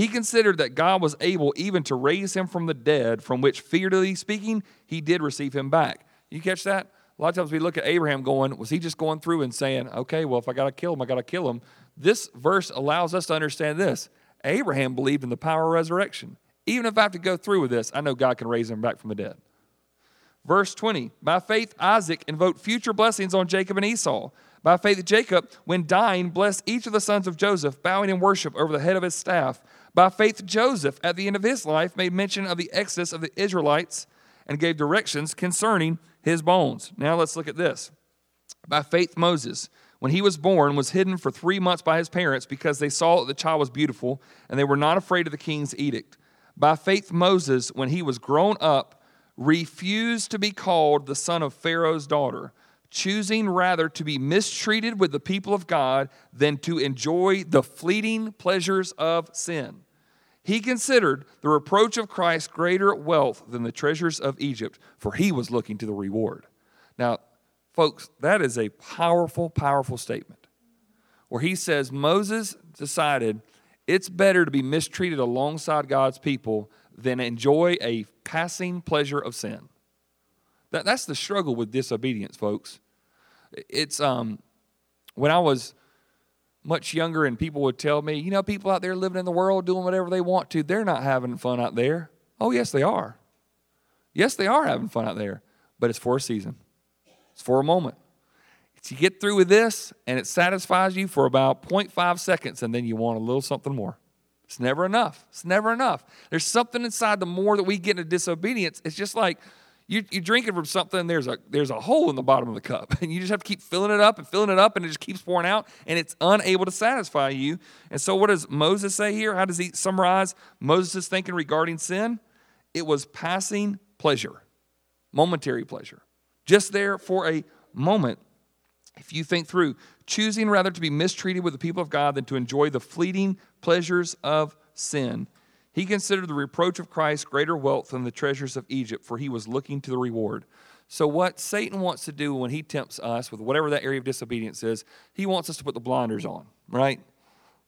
He considered that God was able even to raise him from the dead, from which, figuratively speaking, he did receive him back. You catch that? A lot of times we look at Abraham going, was he just going through and saying, okay, well, if I got to kill him, I got to kill him? This verse allows us to understand this. Abraham believed in the power of resurrection. Even if I have to go through with this, I know God can raise him back from the dead. Verse 20 By faith, Isaac invoked future blessings on Jacob and Esau. By faith, Jacob, when dying, blessed each of the sons of Joseph, bowing in worship over the head of his staff. By faith, Joseph, at the end of his life, made mention of the exodus of the Israelites and gave directions concerning his bones. Now let's look at this. By faith, Moses, when he was born, was hidden for three months by his parents because they saw that the child was beautiful and they were not afraid of the king's edict. By faith, Moses, when he was grown up, refused to be called the son of Pharaoh's daughter choosing rather to be mistreated with the people of God than to enjoy the fleeting pleasures of sin. He considered the reproach of Christ greater wealth than the treasures of Egypt, for he was looking to the reward. Now, folks, that is a powerful, powerful statement where he says Moses decided it's better to be mistreated alongside God's people than enjoy a passing pleasure of sin. That, that's the struggle with disobedience, folks. It's um, when I was much younger and people would tell me, you know, people out there living in the world doing whatever they want to, they're not having fun out there. Oh, yes, they are. Yes, they are having fun out there, but it's for a season, it's for a moment. It's you get through with this and it satisfies you for about 0.5 seconds, and then you want a little something more. It's never enough. It's never enough. There's something inside the more that we get into disobedience. It's just like You, you're drinking from something, there's a, there's a hole in the bottom of the cup. And you just have to keep filling it up and filling it up, and it just keeps pouring out, and it's unable to satisfy you. And so, what does Moses say here? How does he summarize Moses' thinking regarding sin? It was passing pleasure, momentary pleasure, just there for a moment. If you think through, choosing rather to be mistreated with the people of God than to enjoy the fleeting pleasures of sin he considered the reproach of Christ greater wealth than the treasures of Egypt, for he was looking to the reward. So, what Satan wants to do when he tempts us with whatever that area of disobedience is, he wants us to put the blinders on, right?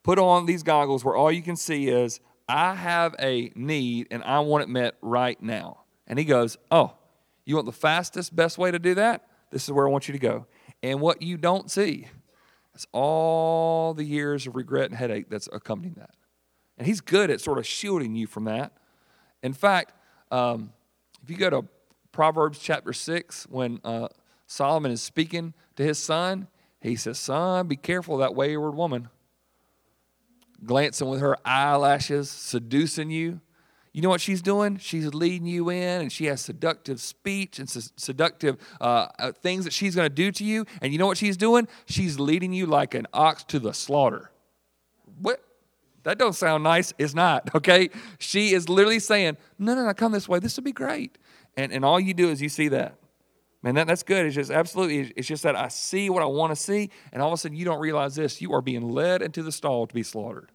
Put on these goggles where all you can see is, I have a need and I want it met right now. And he goes, Oh, you want the fastest, best way to do that? This is where I want you to go. And what you don't see is all the years of regret and headache that's accompanying that. And he's good at sort of shielding you from that. In fact, um, if you go to Proverbs chapter 6, when uh, Solomon is speaking to his son, he says, Son, be careful of that wayward woman. Glancing with her eyelashes, seducing you. You know what she's doing? She's leading you in, and she has seductive speech and seductive uh, uh, things that she's going to do to you. And you know what she's doing? She's leading you like an ox to the slaughter. What? That don't sound nice. It's not, okay? She is literally saying, no, no, no, come this way. This would be great. And, and all you do is you see that. Man, that, that's good. It's just absolutely, it's just that I see what I want to see, and all of a sudden you don't realize this. You are being led into the stall to be slaughtered.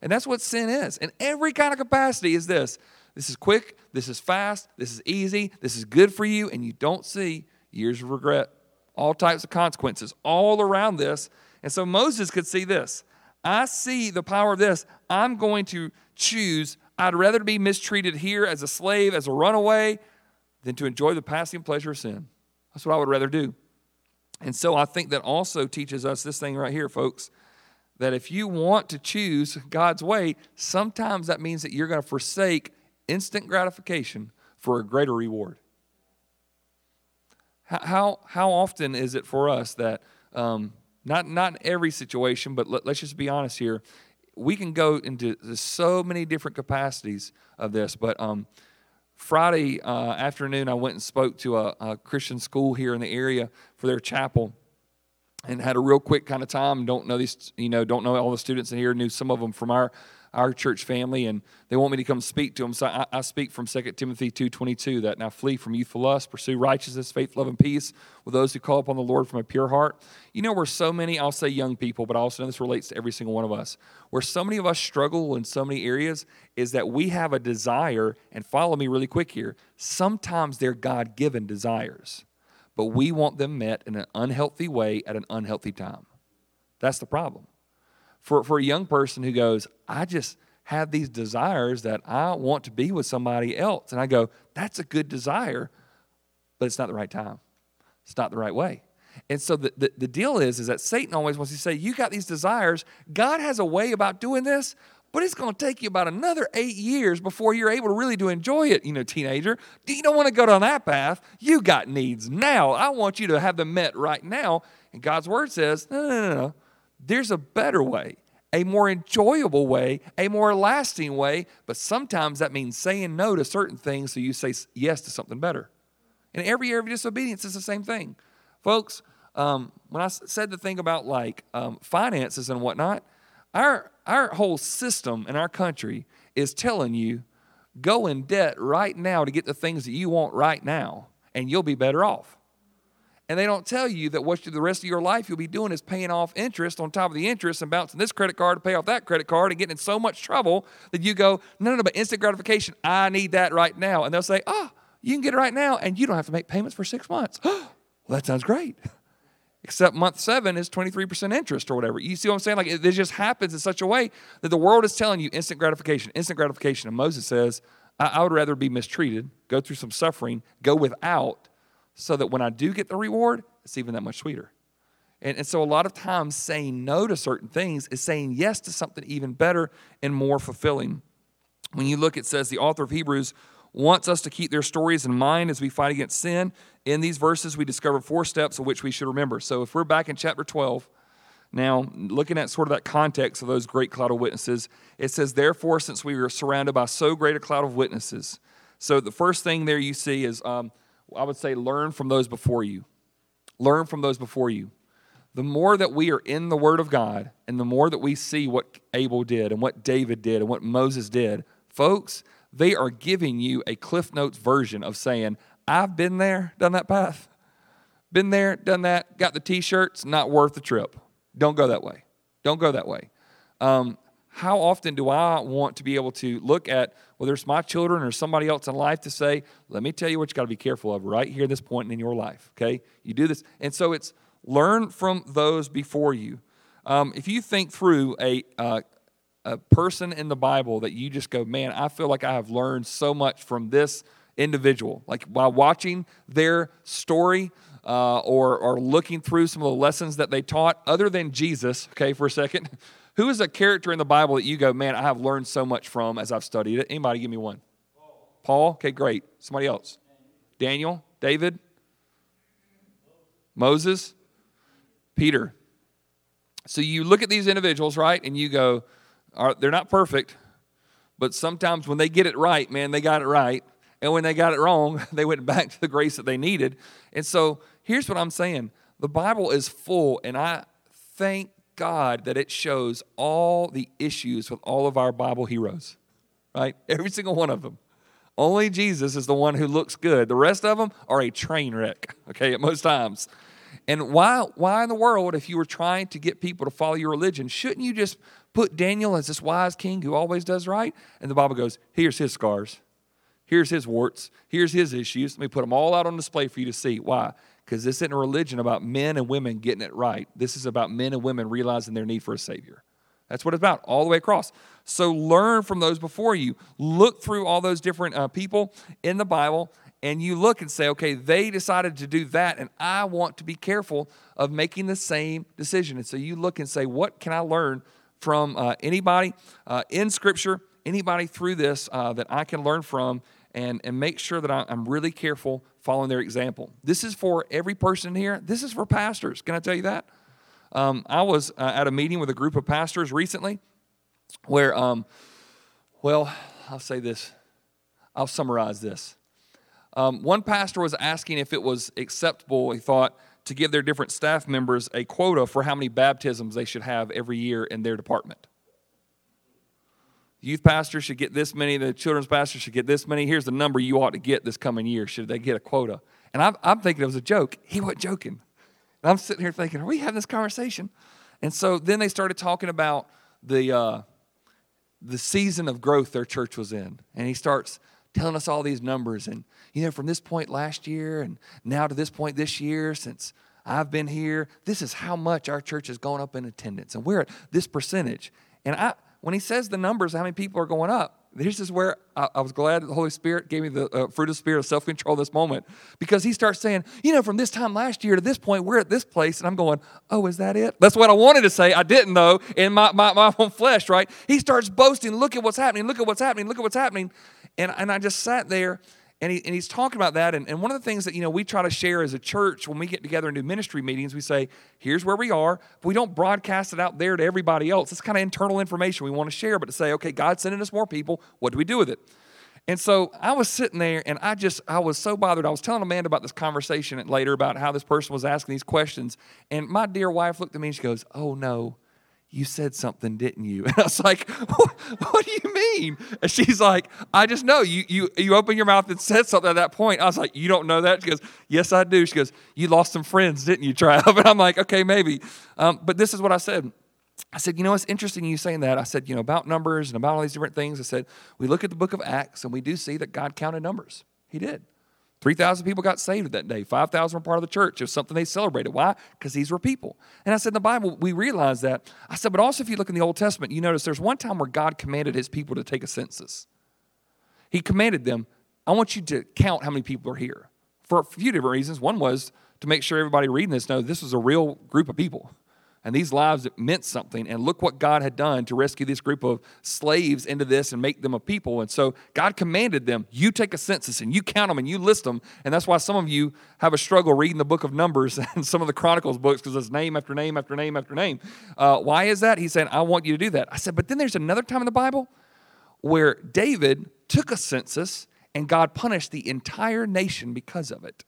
And that's what sin is. In every kind of capacity is this. This is quick, this is fast, this is easy, this is good for you, and you don't see years of regret, all types of consequences all around this. And so Moses could see this. I see the power of this. I'm going to choose, I'd rather be mistreated here as a slave, as a runaway, than to enjoy the passing pleasure of sin. That's what I would rather do. And so I think that also teaches us this thing right here, folks, that if you want to choose God's way, sometimes that means that you're going to forsake instant gratification for a greater reward. How, how, often is it for us that um, not not every situation, but let, us just be honest here. We can go into so many different capacities of this. But um, Friday uh, afternoon, I went and spoke to a, a Christian school here in the area for their chapel and had a real quick kind of time. Don't know these, you know, don't know all the students in here. Knew some of them from our our church family, and they want me to come speak to them. So I, I speak from 2 Timothy 2.22, that now flee from youthful lust, pursue righteousness, faith, love, and peace with those who call upon the Lord from a pure heart. You know, where so many, I'll say young people, but I also know this relates to every single one of us, where so many of us struggle in so many areas is that we have a desire, and follow me really quick here, sometimes they're God-given desires, but we want them met in an unhealthy way at an unhealthy time. That's the problem for, for a young person who goes, I just have these desires that I want to be with somebody else. And I go, that's a good desire, but it's not the right time. It's not the right way. And so the, the, the deal is, is that Satan always wants to say, you got these desires. God has a way about doing this, but it's going to take you about another eight years before you're able to really to enjoy it, you know, teenager. You don't want to go down that path. You got needs now. I want you to have them met right now. And God's word says, no, no, no, no. There's a better way, a more enjoyable way, a more lasting way, but sometimes that means saying no to certain things so you say yes to something better. And every area of disobedience, is the same thing. Folks, um, when I said the thing about like um, finances and whatnot, our, our whole system in our country is telling you go in debt right now to get the things that you want right now, and you'll be better off. And they don't tell you that what the rest of your life you'll be doing is paying off interest on top of the interest and bouncing this credit card to pay off that credit card and getting in so much trouble that you go, no, no, no, but instant gratification, I need that right now. And they'll say, oh, you can get it right now and you don't have to make payments for six months. well, that sounds great. Except month seven is 23% interest or whatever. You see what I'm saying? Like it, just happens in such a way that the world is telling you instant gratification, instant gratification. And Moses says, I, I would rather be mistreated, go through some suffering, go without so that when I do get the reward, it's even that much sweeter. And, and so, a lot of times, saying no to certain things is saying yes to something even better and more fulfilling. When you look, it says the author of Hebrews wants us to keep their stories in mind as we fight against sin. In these verses, we discover four steps of which we should remember. So, if we're back in chapter 12, now looking at sort of that context of those great cloud of witnesses, it says, Therefore, since we are surrounded by so great a cloud of witnesses. So, the first thing there you see is um, I would say learn from those before you. Learn from those before you. The more that we are in the Word of God and the more that we see what Abel did and what David did and what Moses did, folks, they are giving you a Cliff Notes version of saying, I've been there, done that path. Been there, done that, got the t shirts, not worth the trip. Don't go that way. Don't go that way. Um, how often do I want to be able to look at whether it's my children or somebody else in life to say, let me tell you what you got to be careful of right here, at this point in your life, okay? You do this. And so it's learn from those before you. Um, if you think through a, uh, a person in the Bible that you just go, man, I feel like I have learned so much from this individual. Like while watching their story uh, or, or looking through some of the lessons that they taught, other than Jesus, okay, for a second, who is a character in the Bible that you go, man, I have learned so much from as I've studied it? Anybody give me one? Paul. Paul? Okay, great. Somebody else? Daniel? David? Moses? Peter? So you look at these individuals, right, and you go, they're not perfect, but sometimes when they get it right, man, they got it right. And when they got it wrong, they went back to the grace that they needed. And so here's what I'm saying the Bible is full, and I thank God that it shows all the issues with all of our Bible heroes, right? Every single one of them. Only Jesus is the one who looks good. The rest of them are a train wreck, okay, at most times. And why, why in the world, if you were trying to get people to follow your religion, shouldn't you just put Daniel as this wise king who always does right? And the Bible goes, here's his scars, here's his warts, here's his issues. Let me put them all out on display for you to see. Why? Because this isn't a religion about men and women getting it right. This is about men and women realizing their need for a Savior. That's what it's about, all the way across. So learn from those before you. Look through all those different uh, people in the Bible, and you look and say, okay, they decided to do that, and I want to be careful of making the same decision. And so you look and say, what can I learn from uh, anybody uh, in Scripture, anybody through this uh, that I can learn from, and, and make sure that I'm really careful following their example. This is for every person here. This is for pastors. Can I tell you that? Um, I was uh, at a meeting with a group of pastors recently where, um, well, I'll say this, I'll summarize this. Um, one pastor was asking if it was acceptable, he thought, to give their different staff members a quota for how many baptisms they should have every year in their department youth pastor should get this many, the children's pastor should get this many. Here's the number you ought to get this coming year. Should they get a quota? And I'm, I'm thinking it was a joke. He wasn't joking. And I'm sitting here thinking, are we having this conversation? And so then they started talking about the, uh, the season of growth their church was in. And he starts telling us all these numbers. And, you know, from this point last year and now to this point this year, since I've been here, this is how much our church has gone up in attendance. And we're at this percentage. And I, when he says the numbers, how many people are going up, this is where I, was glad the Holy Spirit gave me the uh, fruit of the Spirit of self control this moment because he starts saying, you know, from this time last year to this point, we're at this place. And I'm going, oh, is that it? That's what I wanted to say. I didn't, though, in my, my, my own flesh, right? He starts boasting, look at what's happening, look at what's happening, look at what's happening. And, and I just sat there and, he, and he's talking about that. And, and one of the things that, you know, we try to share as a church when we get together and do ministry meetings, we say, here's where we are. But we don't broadcast it out there to everybody else. It's kind of internal information we want to share, but to say, okay, God's sending us more people. What do we do with it? And so I was sitting there and I just, I was so bothered. I was telling Amanda about this conversation later about how this person was asking these questions. And my dear wife looked at me and she goes, oh no, you said something, didn't you? And I was like, what, what, do you mean? And she's like, I just know you, you, you opened your mouth and said something at that point. I was like, you don't know that? She goes, yes, I do. She goes, you lost some friends, didn't you, Trav? And I'm like, okay, maybe. Um, but this is what I said. I said, you know, it's interesting you saying that. I said, you know, about numbers and about all these different things. I said, we look at the book of Acts and we do see that God counted numbers. He did. 3,000 people got saved that day. 5,000 were part of the church. It was something they celebrated. Why? Because these were people. And I said, in the Bible, we realize that. I said, but also if you look in the Old Testament, you notice there's one time where God commanded his people to take a census. He commanded them, I want you to count how many people are here. For a few different reasons. One was to make sure everybody reading this knows this was a real group of people and these lives meant something. And look what God had done to rescue this group of slaves into this and make them a people. And so God commanded them, you take a census and you count them and you list them. And that's why some of you have a struggle reading the book of Numbers and some of the Chronicles books because it's name after name after name after name. Uh, why is that? He's saying, I want you to do that. I said, but then there's another time in the Bible where David took a census and God punished the entire nation because of it.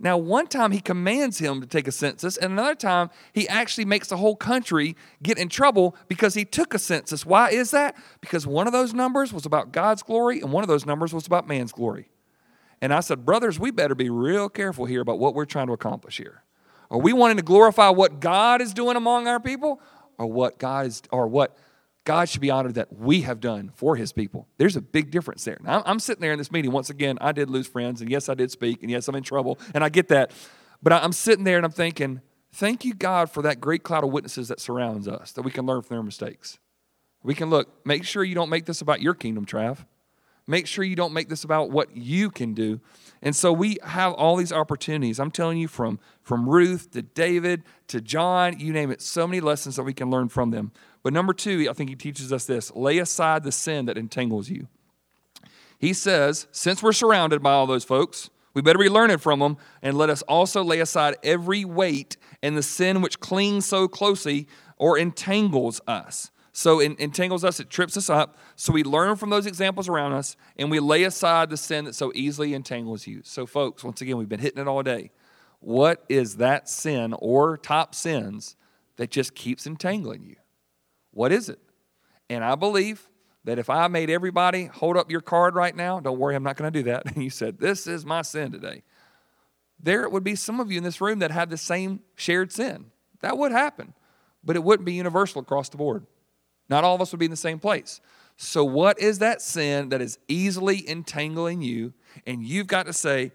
Now, one time he commands him to take a census, and another time he actually makes the whole country get in trouble because he took a census. Why is that? Because one of those numbers was about God's glory, and one of those numbers was about man's glory. And I said, Brothers, we better be real careful here about what we're trying to accomplish here. Are we wanting to glorify what God is doing among our people, or what God is, or what God should be honored that we have done for his people. There's a big difference there. Now, I'm sitting there in this meeting. Once again, I did lose friends, and yes, I did speak, and yes, I'm in trouble, and I get that. But I'm sitting there and I'm thinking, thank you, God, for that great cloud of witnesses that surrounds us, that we can learn from their mistakes. We can look, make sure you don't make this about your kingdom, Trav. Make sure you don't make this about what you can do. And so we have all these opportunities. I'm telling you, from, from Ruth to David to John, you name it, so many lessons that we can learn from them. But number two, I think he teaches us this lay aside the sin that entangles you. He says, since we're surrounded by all those folks, we better be learning from them, and let us also lay aside every weight and the sin which clings so closely or entangles us. So it entangles us, it trips us up. So we learn from those examples around us, and we lay aside the sin that so easily entangles you. So, folks, once again, we've been hitting it all day. What is that sin or top sins that just keeps entangling you? What is it? And I believe that if I made everybody hold up your card right now, don't worry, I'm not going to do that. And you said, This is my sin today. There would be some of you in this room that have the same shared sin. That would happen, but it wouldn't be universal across the board. Not all of us would be in the same place. So, what is that sin that is easily entangling you? And you've got to say,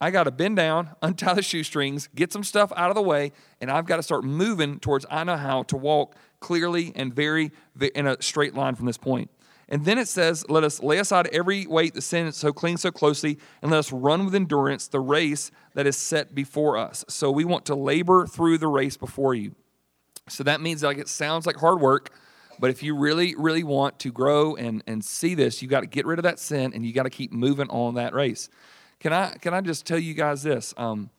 I got to bend down, untie the shoestrings, get some stuff out of the way, and I've got to start moving towards I know how to walk clearly and very, in a straight line from this point. And then it says, Let us lay aside every weight that sin so clings so closely, and let us run with endurance the race that is set before us. So we want to labor through the race before you. So that means like it sounds like hard work, but if you really, really want to grow and, and see this, you got to get rid of that sin and you got to keep moving on that race. Can I can I just tell you guys this? Um,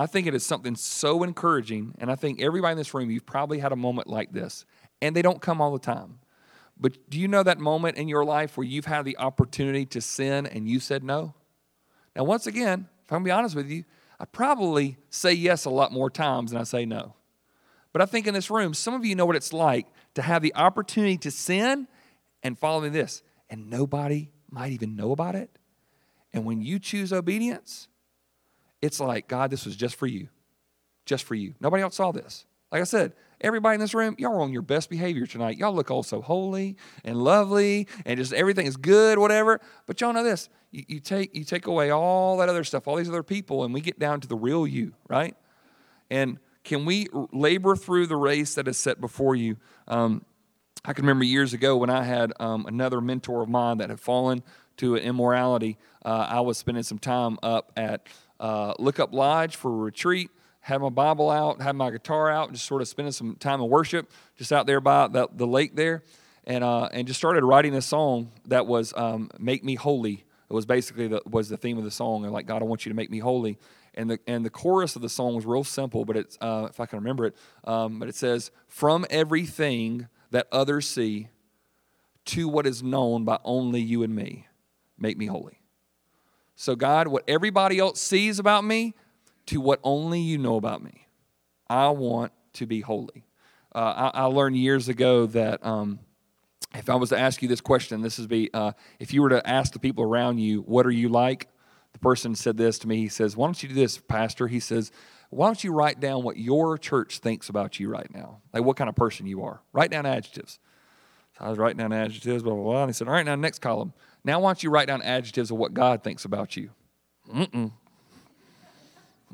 I think it is something so encouraging, and I think everybody in this room, you've probably had a moment like this, and they don't come all the time. But do you know that moment in your life where you've had the opportunity to sin and you said no? Now, once again, if I'm gonna be honest with you, I probably say yes a lot more times than I say no. But I think in this room, some of you know what it's like to have the opportunity to sin and following this, and nobody might even know about it. And when you choose obedience, it's like, God, this was just for you. Just for you. Nobody else saw this. Like I said, everybody in this room, y'all are on your best behavior tonight. Y'all look all so holy and lovely and just everything is good, whatever. But y'all know this. You, you, take, you take away all that other stuff, all these other people, and we get down to the real you, right? And can we labor through the race that is set before you? Um, I can remember years ago when I had um, another mentor of mine that had fallen to immorality. Uh, I was spending some time up at uh, Look Up Lodge for a retreat, Have my Bible out, have my guitar out, just sort of spending some time in worship, just out there by the, the lake there, and uh, and just started writing a song that was um, "Make Me Holy." It was basically the, was the theme of the song, and like God, I want you to make me holy. And the and the chorus of the song was real simple, but it's uh, if I can remember it, um, but it says, "From everything that others see, to what is known by only you and me, make me holy." So, God, what everybody else sees about me to what only you know about me, I want to be holy. Uh, I, I, learned years ago that um, if I was to ask you this question, this would be uh, if you were to ask the people around you, what are you like? The person said this to me. He says, Why don't you do this, Pastor? He says, Why don't you write down what your church thinks about you right now? Like what kind of person you are. Write down adjectives. So I was writing down adjectives, blah, blah, blah. And he said, All right, now, next column. Now, why don't you write down adjectives of what God thinks about you? Mm-mm.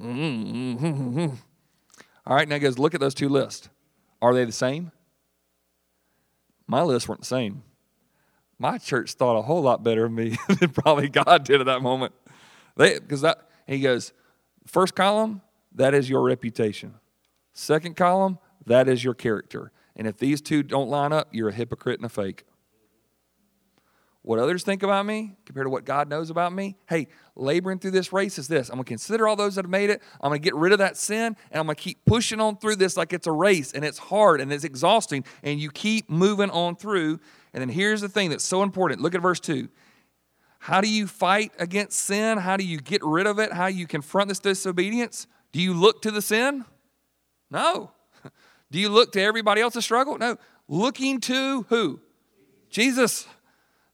Mm-mm. All right, now, guys, look at those two lists. Are they the same? My lists weren't the same. My church thought a whole lot better of me than probably God did at that moment. Because that he goes, first column, that is your reputation. Second column, that is your character. And if these two don't line up, you're a hypocrite and a fake what others think about me compared to what God knows about me. Hey, laboring through this race is this I'm going to consider all those that have made it. I'm going to get rid of that sin, and I'm going to keep pushing on through this like it's a race, and it's hard and it's exhausting, and you keep moving on through. And then here's the thing that's so important look at verse 2. How do you fight against sin? How do you get rid of it? How you confront this disobedience? Do you look to the sin? No. Do you look to everybody else's struggle? No. Looking to who? Jesus,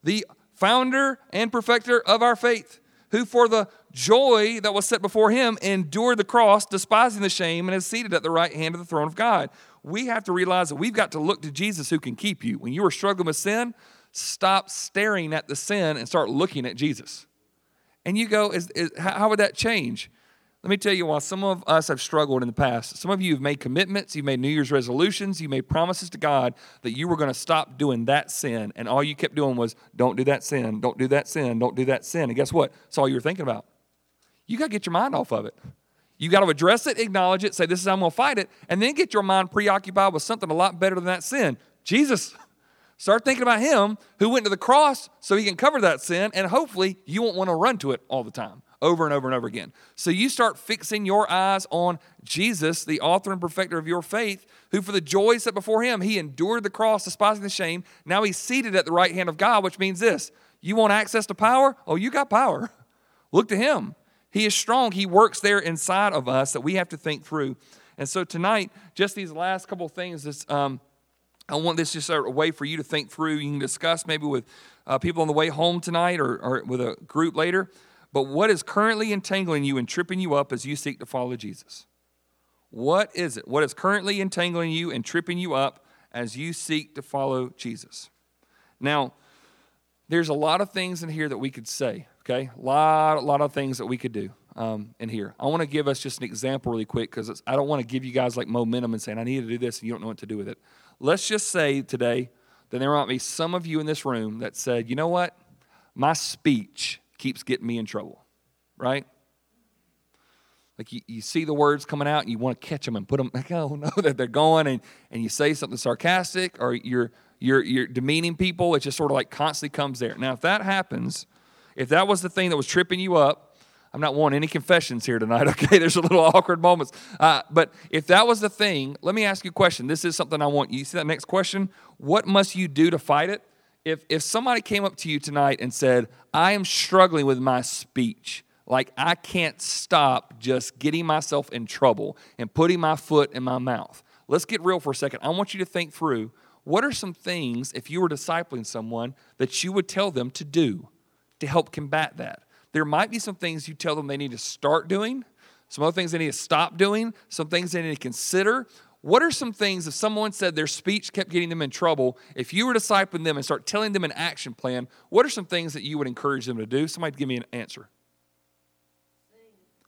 the founder and perfecter of our faith, who for the joy that was set before him endured the cross, despising the shame, and is seated at the right hand of the throne of God. We have to realize that we've got to look to Jesus who can keep you. When you are struggling with sin, stop staring at the sin and start looking at Jesus. And you go, is, is, how would that change? Let me tell you why some of us have struggled in the past. Some of you have made commitments, you've made New Year's resolutions, you made promises to God that you were going to stop doing that sin. And all you kept doing was, don't do that sin, don't do that sin, don't do that sin. And guess what? That's all you were thinking about. You got to get your mind off of it. You got to address it, acknowledge it, say, this is how I'm going to fight it, and then get your mind preoccupied with something a lot better than that sin Jesus. Start thinking about Him who went to the cross so He can cover that sin, and hopefully you won't want to run to it all the time, over and over and over again. So you start fixing your eyes on Jesus, the author and perfecter of your faith, who for the joy set before Him, He endured the cross, despising the shame. Now He's seated at the right hand of God, which means this you want access to power? Oh, you got power. Look to Him. He is strong. He works there inside of us that we have to think through. And so tonight, just these last couple things, this. Um, I want this just a way for you to think through. You can discuss maybe with uh, people on the way home tonight or, or with a group later. But what is currently entangling you and tripping you up as you seek to follow Jesus? What is it? What is currently entangling you and tripping you up as you seek to follow Jesus? Now, there's a lot of things in here that we could say, okay? A lot, a lot of things that we could do um, in here. I want to give us just an example really quick because I don't want to give you guys like momentum and saying, I need to do this and you don't know what to do with it. Let's just say today that there might be some of you in this room that said, you know what? My speech keeps getting me in trouble, right? Like you, you see the words coming out and you want to catch them and put them, like, oh no, that they're going, and, and you say something sarcastic or you're, you're, you're demeaning people. It just sort of like constantly comes there. Now, if that happens, if that was the thing that was tripping you up, I'm not wanting any confessions here tonight, okay? There's a little awkward moments. Uh, but if that was the thing, let me ask you a question. This is something I want you. See that next question? What must you do to fight it? If, if somebody came up to you tonight and said, I am struggling with my speech, like I can't stop just getting myself in trouble and putting my foot in my mouth. Let's get real for a second. I want you to think through what are some things, if you were discipling someone, that you would tell them to do to help combat that? There might be some things you tell them they need to start doing, some other things they need to stop doing, some things they need to consider. What are some things if someone said their speech kept getting them in trouble? If you were discipling them and start telling them an action plan, what are some things that you would encourage them to do? Somebody give me an answer.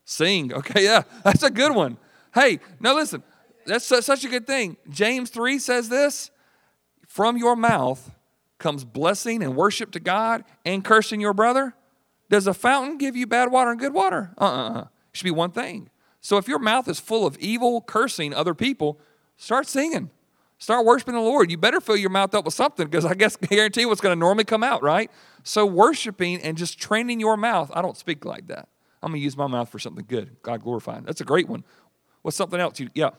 Sing. Sing. Okay, yeah, that's a good one. Hey, now listen, that's such a good thing. James 3 says this From your mouth comes blessing and worship to God and cursing your brother. Does a fountain give you bad water and good water? Uh uh-uh. uh It should be one thing. So if your mouth is full of evil, cursing other people, start singing. Start worshiping the Lord. You better fill your mouth up with something because I guess guarantee what's going to normally come out, right? So worshiping and just training your mouth. I don't speak like that. I'm going to use my mouth for something good. God glorifying. That's a great one. What's something else? You, yeah.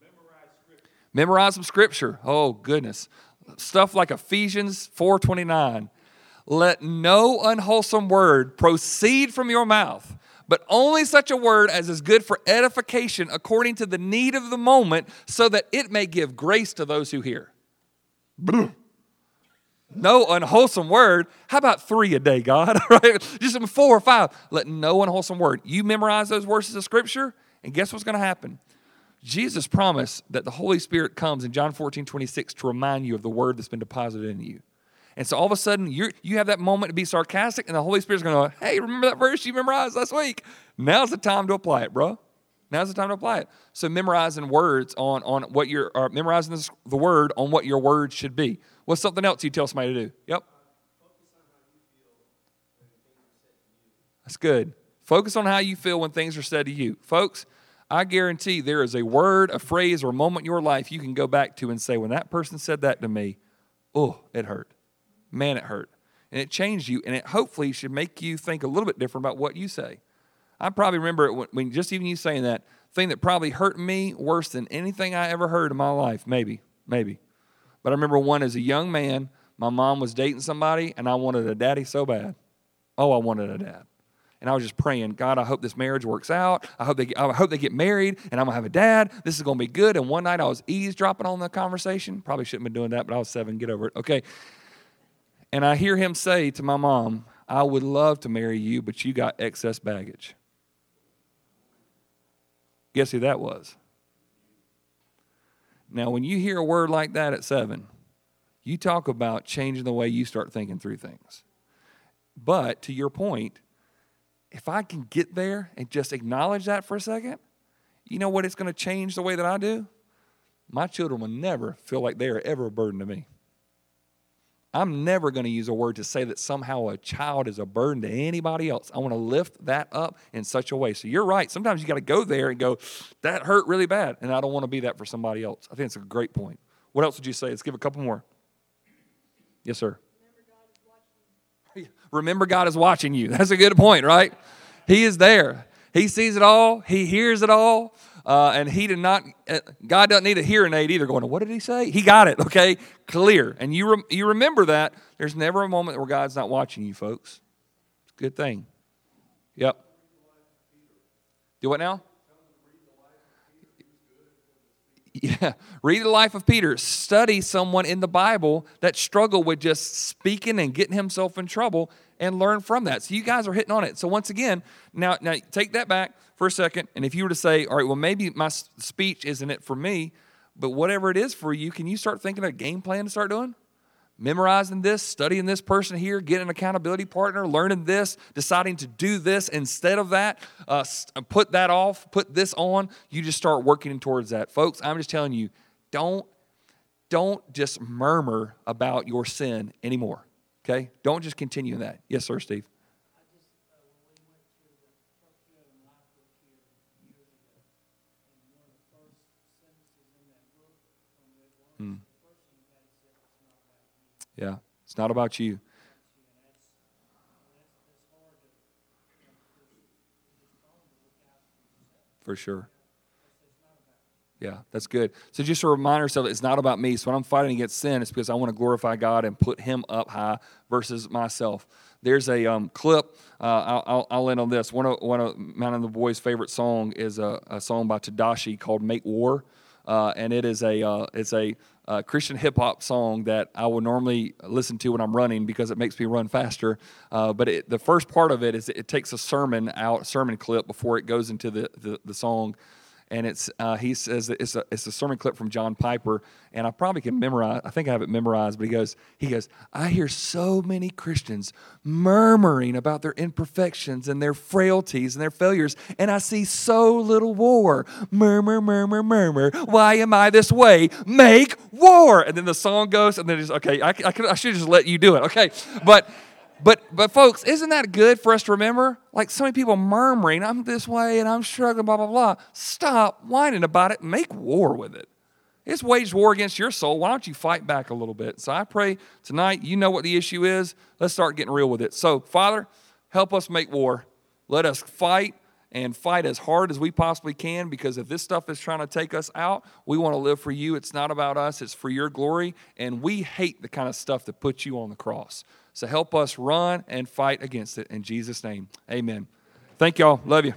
Memorize, Memorize some scripture. Oh goodness. Stuff like Ephesians 429 let no unwholesome word proceed from your mouth, but only such a word as is good for edification according to the need of the moment, so that it may give grace to those who hear. No unwholesome word. How about three a day, God? right? Just four or five. Let no unwholesome word. You memorize those verses of Scripture, and guess what's going to happen? Jesus promised that the Holy Spirit comes in John 14, 26 to remind you of the word that's been deposited in you. And so all of a sudden, you you have that moment to be sarcastic, and the Holy Spirit's going to go, hey, remember that verse you memorized last week? Now's the time to apply it, bro. Now's the time to apply it. So memorizing words on, on what you're, or memorizing this, the word on what your words should be. What's something else you tell somebody to do? Yep. That's good. Focus on how you feel when things are said to you. Folks, I guarantee there is a word, a phrase, or a moment in your life you can go back to and say, when that person said that to me, oh, it hurt man, it hurt. And it changed you, and it hopefully should make you think a little bit different about what you say. I probably remember it when, when just even you saying that thing that probably hurt me worse than anything I ever heard in my life. Maybe, maybe. But I remember one as a young man, my mom was dating somebody, and I wanted a daddy so bad. Oh, I wanted a dad. And I was just praying, God, I hope this marriage works out. I hope they get, I hope they get married and I'm to have a dad. This is to be good. And one night I was eavesdropping on the conversation. Probably shouldn't have been doing that, but I was seven. Get over it. Okay. And I hear him say to my mom, I would love to marry you, but you got excess baggage. Guess who that was? Now, when you hear a word like that at seven, you talk about changing the way you start thinking through things. But to your point, if I can get there and just acknowledge that for a second, you know what it's going to change the way that I do? My children will never feel like they are ever a burden to me. I'm never going to use a word to say that somehow a child is a burden to anybody else. I want to lift that up in such a way. So you're right. Sometimes you got to go there and go, that hurt really bad. And I don't want to be that for somebody else. I think it's a great point. What else would you say? Let's give a couple more. Yes, sir. Remember, God is watching you. That's a good point, right? He is there. He sees it all, He hears it all. Uh, and he did not, uh, God doesn't need a hearing aid either. Going, what did he say? He got it, okay? Clear. And you, re- you remember that. There's never a moment where God's not watching you, folks. It's a good thing. Yep. Do what now? Yeah, read the life of Peter. Study someone in the Bible that struggled with just speaking and getting himself in trouble and learn from that. So you guys are hitting on it. So once again, now now take that back for a second. And if you were to say, all right, well maybe my speech isn't it for me, but whatever it is for you, can you start thinking of a game plan to start doing? Memorizing this, studying this person here, getting an accountability partner, learning this, deciding to do this instead of that, uh, put that off, put this on. You just start working towards that, folks. I'm just telling you, don't don't just murmur about your sin anymore. Okay, don't just continue that. Yes, sir, Steve. Yeah, it's not about you. For sure. Yeah, that's good. So just to remind ourselves, it's not about me. So when I'm fighting against sin, it's because I want to glorify God and put Him up high versus myself. There's a um, clip. Uh, I'll, I'll, end on this. One of one of man and the boys' favorite song is a, a song by Tedashii called "Make War," uh, and it is a uh, it's a uh, Christian hip hop song that I would normally listen to when I'm running because it makes me run faster. Uh, but it, the first part of it is it takes a sermon out, sermon clip before it goes into the, the, the song and it's uh, he says it's a it's a sermon clip from John Piper, and I probably can memorize. I think I have it memorized, but he goes he goes. I hear so many Christians murmuring about their imperfections and their frailties and their failures, and I see so little war. Murmur, murmur, murmur. Why am I this way? Make war. And then the song goes, and then it's okay. I I, I should just let you do it. Okay, but. But but folks, isn't that good for us to remember? Like so many people murmuring, I'm this way and I'm struggling, blah, blah, blah. Stop whining about it. Make war with it. It's waged war against your soul. Why don't you fight back a little bit? So I pray tonight, you know what the issue is. Let's start getting real with it. So, Father, help us make war. Let us fight and fight as hard as we possibly can because if this stuff is trying to take us out, we want to live for you. It's not about us, it's for your glory. And we hate the kind of stuff that puts you on the cross. So help us run and fight against it. In Jesus' name, amen. Thank y'all. Love you.